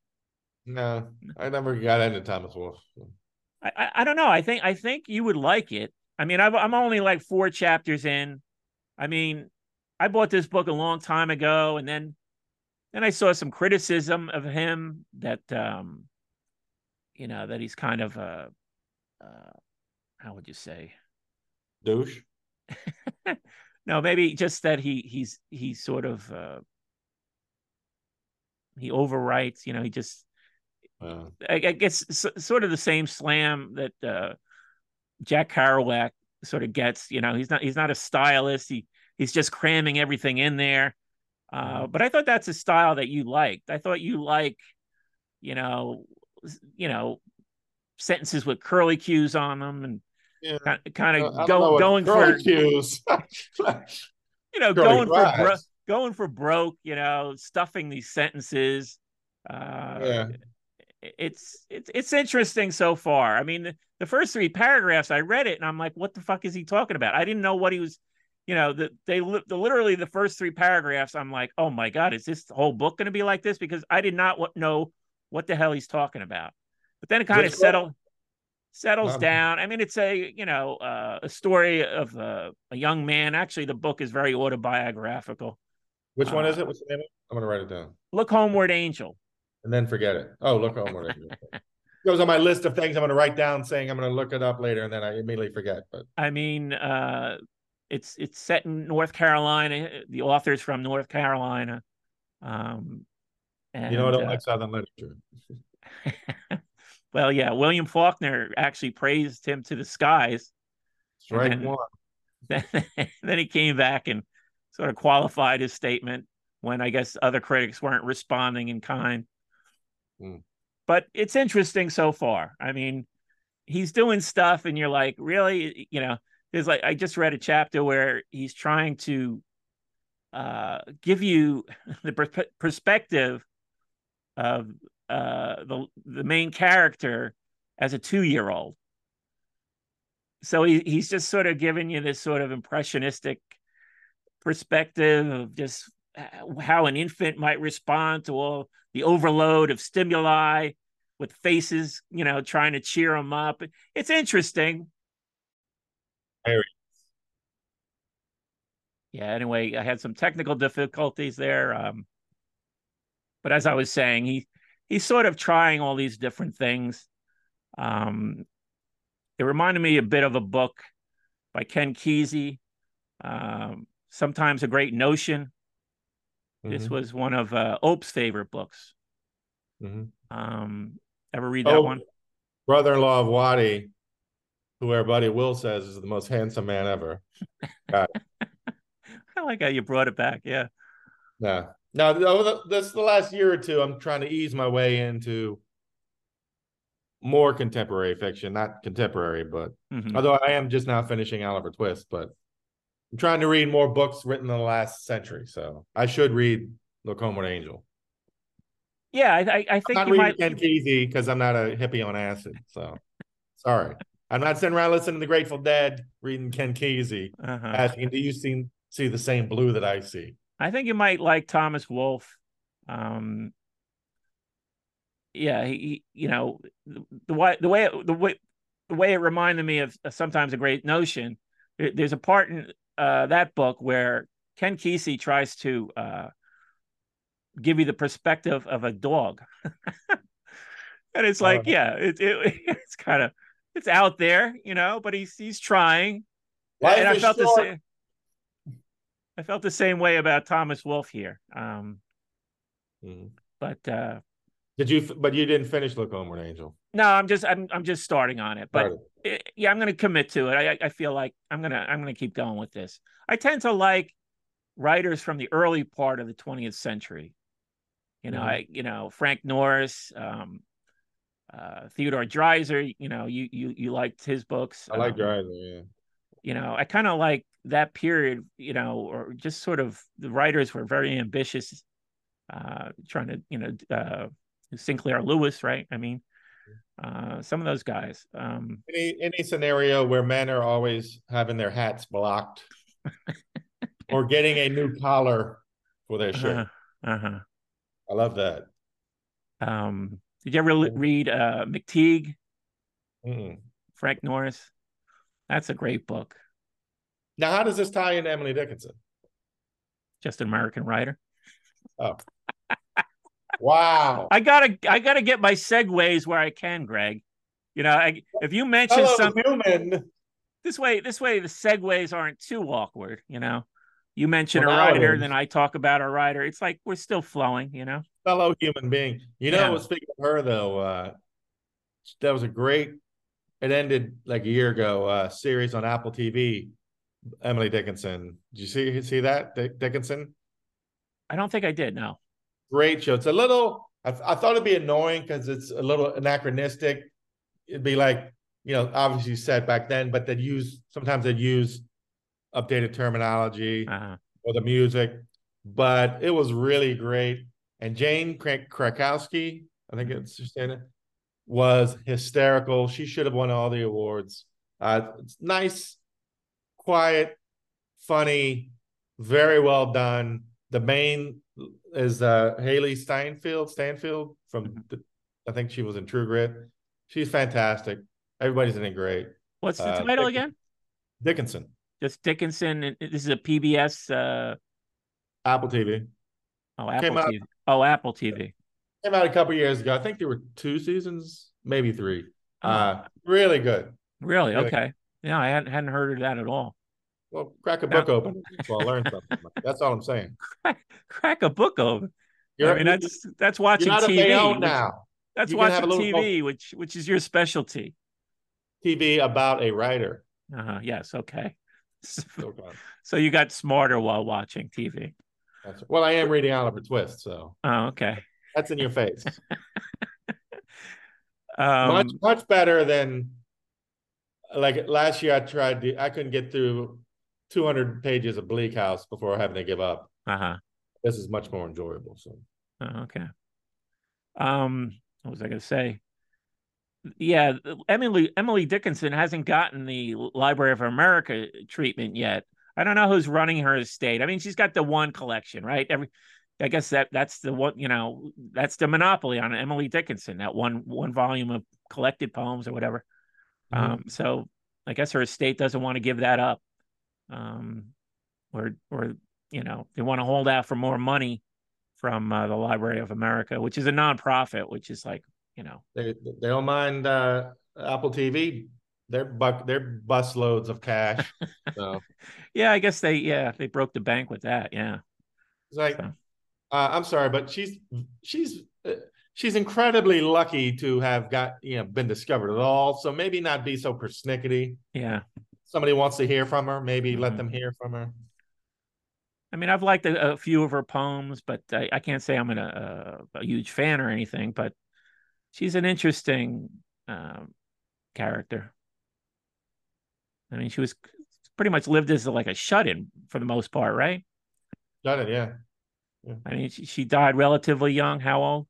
No, I never got into Thomas Wolfe. I, I I don't know. I think I think you would like it. I mean, I've, I'm only like four chapters in. I mean, I bought this book a long time ago, and then then I saw some criticism of him that um, you know that he's kind of a uh, how would you say? Douche. No, maybe just that he he's he's sort of uh, he overwrites. You know, he just Uh, I, I guess s- sort of the same slam that uh, Jack Kerouac sort of gets. You know, he's not he's not a stylist. He he's just cramming everything in there. Uh, Mhm. but I thought that's a style that you liked. I thought you like, you know, you know, sentences with curly cues on them and yeah. kind, kind of go, going curly for cues. you know curly going for bro- going for broke. You know, stuffing these sentences. Uh, Yeah. It's it's it's interesting so far. I mean, the, the first three paragraphs, I read it and I'm like, what the fuck is he talking about? I didn't know what he was. You know, the, they the, literally the first three paragraphs. I'm like, oh my god, is this whole book going to be like this? Because I did not what, know what the hell he's talking about. But then it kind of Which settled settles down. I mean, it's a you know uh, a story of uh, a young man. Actually, the book is very autobiographical. Which one is Uh, it? What's the name of it? I'm gonna write it down Look homeward, angel. And then forget it. Oh, look homeward. Goes on my list of things I'm gonna write down, saying I'm gonna look it up later, and then I immediately forget. But I mean, uh, it's it's set in North Carolina. The author's from North Carolina. Um, and, you know, I don't uh, like Southern literature. well, yeah, William Faulkner actually praised him to the skies. Strike then- one. Then, then he came back and sort of qualified his statement when I guess other critics weren't responding in kind. Hmm. But it's interesting so far. I mean, he's doing stuff, and you're like, really, you know, there's like I just read a chapter where he's trying to uh, give you the per- perspective of uh, the the main character as a two year old. So he, he's just sort of giving you this sort of impressionistic perspective of just how an infant might respond to all the overload of stimuli with faces, you know, trying to cheer them up. It's interesting. Very. Yeah, anyway, I had some technical difficulties there. Um, but as I was saying, he he's sort of trying all these different things. Um, it reminded me a bit of a book by Ken Kesey, um, sometimes a great notion. This Mhm, was one of uh, Ope's favorite books. mhm. Um, ever read that Oh, one? Brother-in-law of Waddy, who our buddy Will says is the most handsome man ever. I like how you brought it back. Yeah. Yeah. Now, this the last year or two, I'm trying to ease my way into more contemporary fiction, not contemporary, but Mhm. although I am just now finishing Oliver Twist, but I'm trying to read more books written in the last century. So I should read Look Homeward Angel. Yeah, I, I, I I'm think not you reading might. Ken Kesey because I'm not a hippie on acid. So sorry. I'm not sitting around listening to the Grateful Dead reading Ken Kesey, Uh-huh. asking, do you see, see the same blue that I see? I think you might like Thomas Wolfe. Um, yeah, he, he- you know, the, the way the way it, the way the way it reminded me of sometimes a great notion. There- There's a part in uh, that book where Ken Kesey tries to uh, give you the perspective of a dog, and it's like, Oh. yeah, it, it it's kind of it's out there, you know, but he's he's trying. Life and I felt the same. I felt the same way about Thomas Wolfe here. Um, Mhm. but uh, Did you? But you didn't finish Look Homeward, Angel. No, I'm just I'm I'm just starting on it, but it- yeah, I'm going to commit to it. I I feel like I'm gonna I'm gonna keep going with this. I tend to like writers from the early part of the 20th century. You know, Mhm. I you know Frank Norris, um, uh, Theodore Dreiser. You know, you you you liked his books. I like um, Dreiser. Yeah. you know i kind of like that period you know or just sort of the writers were very ambitious uh trying to you know uh sinclair lewis right i mean uh some of those guys um Any any scenario where men are always having their hats blocked, or getting a new collar for their shirt. uh, uh-huh I love that. um did you ever li- read uh mcteague Mm-mm. frank norris that's a great book Now, how does this tie into Emily Dickinson? just an american writer Wow. i gotta i gotta get my segues where i can greg you know I, if you mention Hello, something human. this way this way the segues aren't too awkward you know you mention Well, a writer then i talk about a writer it's like we're still flowing you know fellow human being. You know, Yeah. speaking of her though, uh that was a great it ended like a year ago, uh series on Apple TV. Emily Dickinson. Did you see see that? Dick- Dickinson? i don't think i did no Great show. It's a little I, I thought it'd be annoying because it's a little anachronistic. It'd be like, you know, obviously said back then, but they'd use sometimes they'd use updated terminology. uh, or the music, but it was really great. And Jane Krak- Krakowski, I think it's her it, was hysterical. She should have won all the awards. Uh, it's nice, quiet, funny, very well done. The main is uh, Hailee Steinfeld, Stanfield from, the, I think she was in True Grit. She's fantastic. Everybody's in it great. what's the Uh, title Dick- again Dickinson, just dickinson this is a pbs uh Apple TV. oh apple Came out- tv oh apple tv Came out a couple years ago. I think there were two seasons, maybe three. Oh, Uh, really good. really really- okay yeah i hadn't, hadn't heard of that at all Well, crack a book open, so I'll learn something. That's all I'm saying. crack a book open You're, i mean that's that's watching tv Bayonne which- now. that's You watching tv which which is your specialty TV about a writer. uh yes okay So, so you got smarter while watching tv that's- well, I am reading Oliver Twist, so oh okay that's in your face. um much much better than like last year. I tried to. I couldn't get through 200 pages of Bleak House before having to give up. uh-huh This is much more enjoyable. So Oh, okay. Um, what was I going to say? Yeah, Emily Emily Dickinson hasn't gotten the Library of America treatment yet. I don't know who's running her estate. I mean, she's got the one collection, right? Every, I guess that that's the one. You know, that's the monopoly on Emily Dickinson. That one one volume of collected poems or whatever. Mhm. Um, so I guess her estate doesn't want to give that up, um, or or you know they want to hold out for more money from uh, the Library of America, which is a nonprofit, which is like you know they they don't mind uh, Apple TV. They're buck they're bus loads of cash. so yeah I guess they yeah they broke the bank with that yeah it's like So. uh, I'm sorry, but she's she's uh, she's incredibly lucky to have got you know been discovered at all. So maybe not be so persnickety. yeah. Somebody wants to hear from her, maybe let Mhm. them hear from her. I mean I've liked a, a few of her poems, but I, I can't say I'm an, a, a huge fan or anything. But she's an interesting um, character. I mean she was pretty much lived as like a shut-in for the most part, right? Got it, yeah. I mean she, she died relatively young. How old?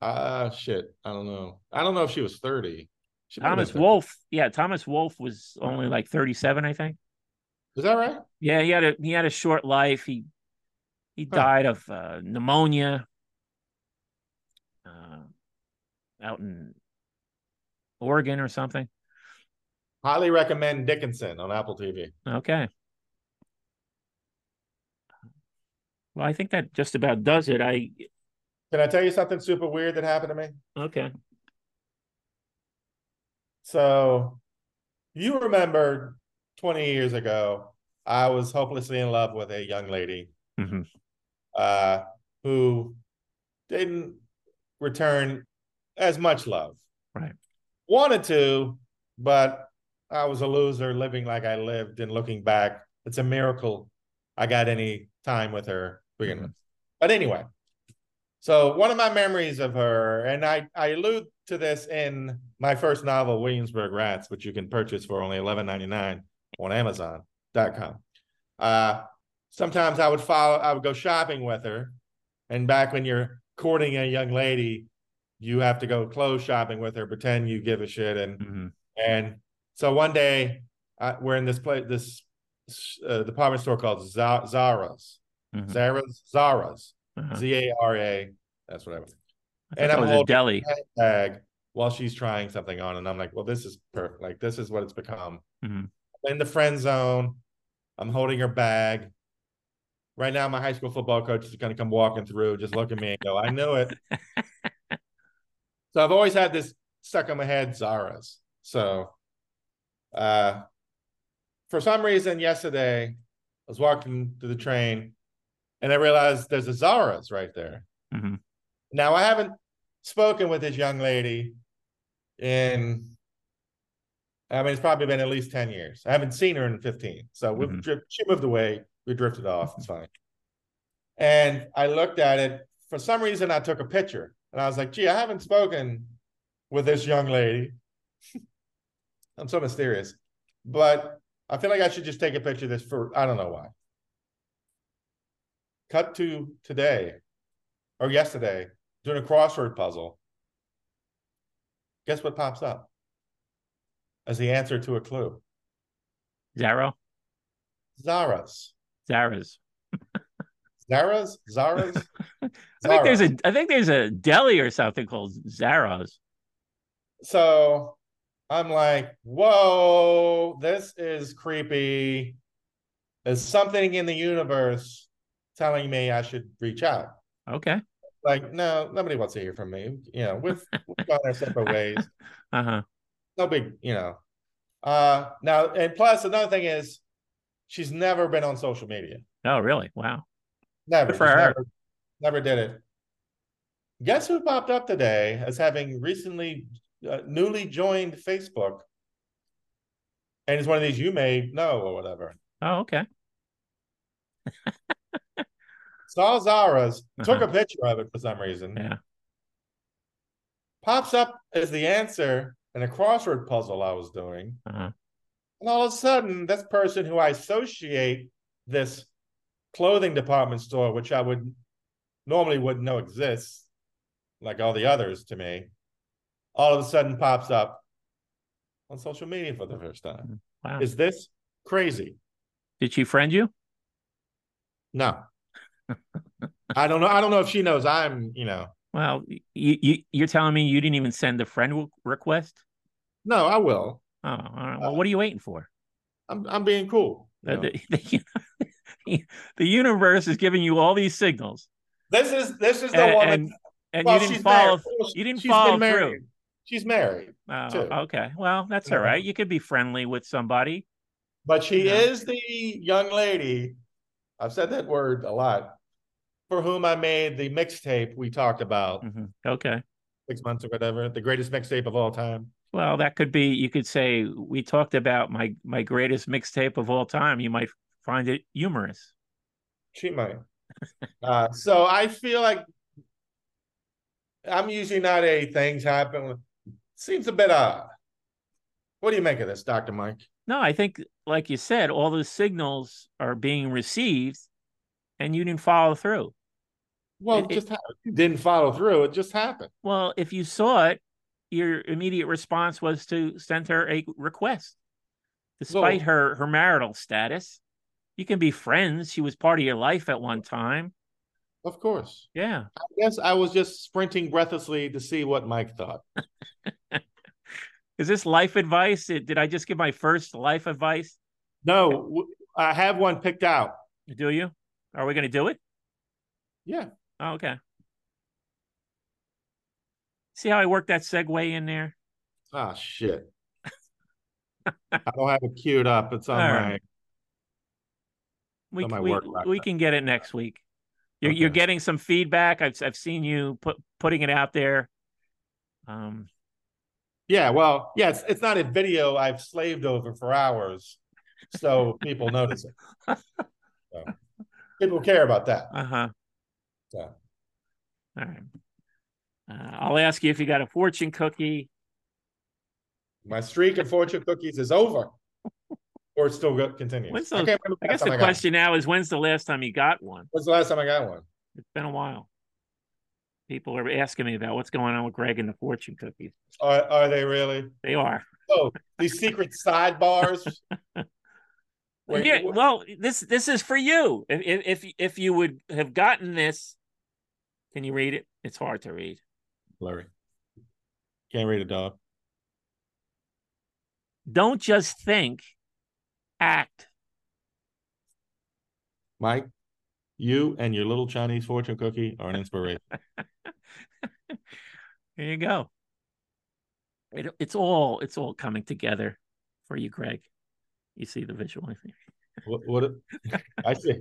Uh shit. I don't know. I don't know if she was 30. She Thomas been 30. Wolfe. Yeah, Thomas Wolfe was only like 37, I think. Is that right? Yeah, he had a he had a short life. He he Huh. died of uh, pneumonia uh, out in Oregon or something. Highly recommend Dickinson on Apple TV. Okay. Well, I think that just about does it. I Can I tell you something super weird that happened to me? okay. So you remember 20 years ago, I was hopelessly in love with a young lady Mhm. uh, who didn't return as much love. Right. Wanted to, but I was a loser living like I lived and looking back, it's a miracle I got any time with her begin Mhm. But anyway, so one of my memories of her, and I, I allude to this in my first novel, Williamsburg Rats, which you can purchase for only $11.99 on Amazon.com. Uh, sometimes I would follow, I would go shopping with her. And back when you're courting a young lady, you have to go clothes shopping with her, pretend you give a shit. And Mhm. and so one day uh, we're in this place, this uh, department store called Za- Zara's, Mhm. Zara's, Zara's, Uh-huh. Z A R A. That's what I was. And I'm was a holding- deli. Bag while she's trying something on, and I'm like, well, this is perfect. Like this is what it's become. Mhm. In the friend zone, I'm holding her bag. Right now, my high school football coach is going to come walking through, just look at me and go, I knew it. so I've always had this stuck in my head, Zara's. So uh for some reason yesterday, I was walking to the train and I realized there's a Zara's right there. Mhm. Now I haven't spoken with this young lady in I mean it's probably been at least 10 years. I haven't seen her in 15. So we've Mhm. dri- she moved away. We drifted off. It's fine. And I looked at it. For some reason, I took a picture and I was like, gee, I haven't spoken with this young lady. I'm so mysterious. But I feel like I should just take a picture of this for I don't know why. Cut to today or yesterday, doing a crossword puzzle. Guess what pops up as the answer to a clue? Zaro? Zara's. Zara's. Zara's? Zara's? I think there's a I think there's a deli or something called Zara's. So I'm like, whoa, this is creepy. There's something in the universe telling me I should reach out. Okay. Like, no, nobody wants to hear from me. You know, we've, we've gone our separate ways. Uh-huh. No big, you know. Uh now, and plus another thing is she's never been on social media. Oh, really? Wow. Never. Good for her. Never, never did it. Guess who popped up today as having recently uh, newly joined Facebook? And it's one of these you may know or whatever. Oh, okay. Saw Zara's, took a Uh-huh. picture of it for some reason. Yeah. Pops up as the answer in a crossword puzzle I was doing. Uh-huh. And all of a sudden, this person who I associate this clothing department store, which I would normally wouldn't know exists, like all the others to me, all of a sudden pops up on social media for the first time. Wow. Is this crazy? Did she friend you? No. I don't know. I don't know if she knows I'm, you know. Well, you, you you're telling me you didn't even send a friend request? No, I will. Oh, all right. Uh, well, what are you waiting for? I'm I'm being cool. The, the, the, the universe is giving you all these signals, This is this is the and one. and, that, and well, you didn't follow. married. You didn't she's follow through. She's married, Oh, too. okay. Well, that's all right. You could be friendly with somebody. but she Yeah. is the young lady. I've said that word a lot. For whom I made the mixtape we talked about Mhm. Okay. six months or whatever, the greatest mixtape of all time. Well, that could be. You could say we talked about my my greatest mixtape of all time. You might find it humorous. She might. uh, so I feel like I'm usually not a things happen. Seems a bit odd. What do you make of this, Doctor Mike? No, I think, like you said, all the signals are being received, and you didn't follow through. Well, It- it just. You didn't follow through. It just happened. Well, if you saw it, your immediate response was to send her a request. Despite her her marital status, you can be friends. She was part of your life at one time. Of course. Yeah. I guess I was just sprinting breathlessly to see what Mike thought. Is this life advice? Did I just give my first life advice? No, I have one picked out. Do you? Are we going to do it? Yeah. Oh, okay. See how I worked that segue in there? Ah, shit. I don't have it queued up. It's on All my. right. We on my we, we can get it next week. You're you're getting some feedback. I've I've seen you put putting it out there. Um, Yeah, well, yeah, it's, it's not a video I've slaved over for hours, so people notice it. So, people care about that. uh huh. So. All right. Uh, I'll ask you if you got a fortune cookie. My streak of fortune cookies is over, or it still go- continues. When's I I guess the I question now is when's the last time you got one? When's the last time I got one? It's been a while. People are asking me about what's going on with Greg and the fortune cookies. Are are they really? They are. Oh, these secret sidebars. Wait, yeah, well, this this is for you. If, if if if you would have gotten this, can you read it? It's hard to read. blurry. Can't read a dog. Don't just think, act. Mike, you and your little Chinese fortune cookie are an inspiration. There you go. It, it's all it's all coming together for you, Greg. You see the visual. what, what I see.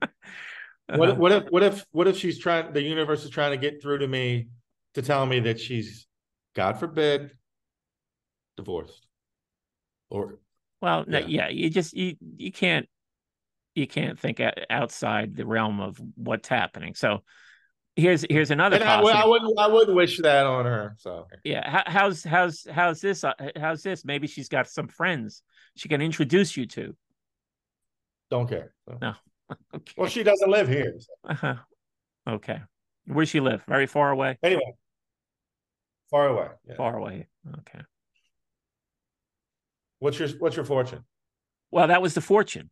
Uh-huh. What, what if what if what if she's trying the universe is trying to get through to me to tell me that she's God forbid divorced or Well, no, Yeah. yeah, you just you you can't you can't think outside the realm of what's happening. So here's here's another and I, I wouldn't I wouldn't wish that on her so Yeah, how, how's how's how's this? uh, How's this? Maybe she's got some friends she can introduce you to. don't care so. No. Okay. well she doesn't live here so. Uh-huh. Okay. Where's she live? Very far away. anyway far away yeah. Far away. Okay. what's your what's your fortune Well, that was the fortune.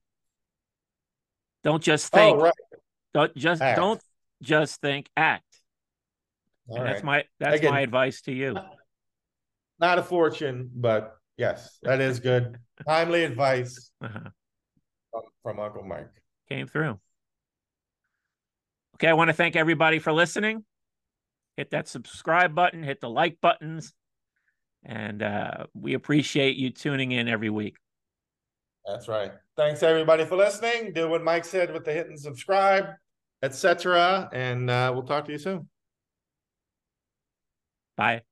Don't just think. oh right Don't just Act. don't just think. Act. right that's my that's Again- my advice to you. not a fortune but yes that is good timely advice Uh-huh. from, from Uncle Mike Came through. Okay, I want to thank everybody for listening. Hit that subscribe button, hit the like buttons, and uh, we appreciate you tuning in every week. That's right. Thanks everybody for listening. Do what Mike said with the hit and subscribe, etc. And uh, we'll talk to you soon. Bye.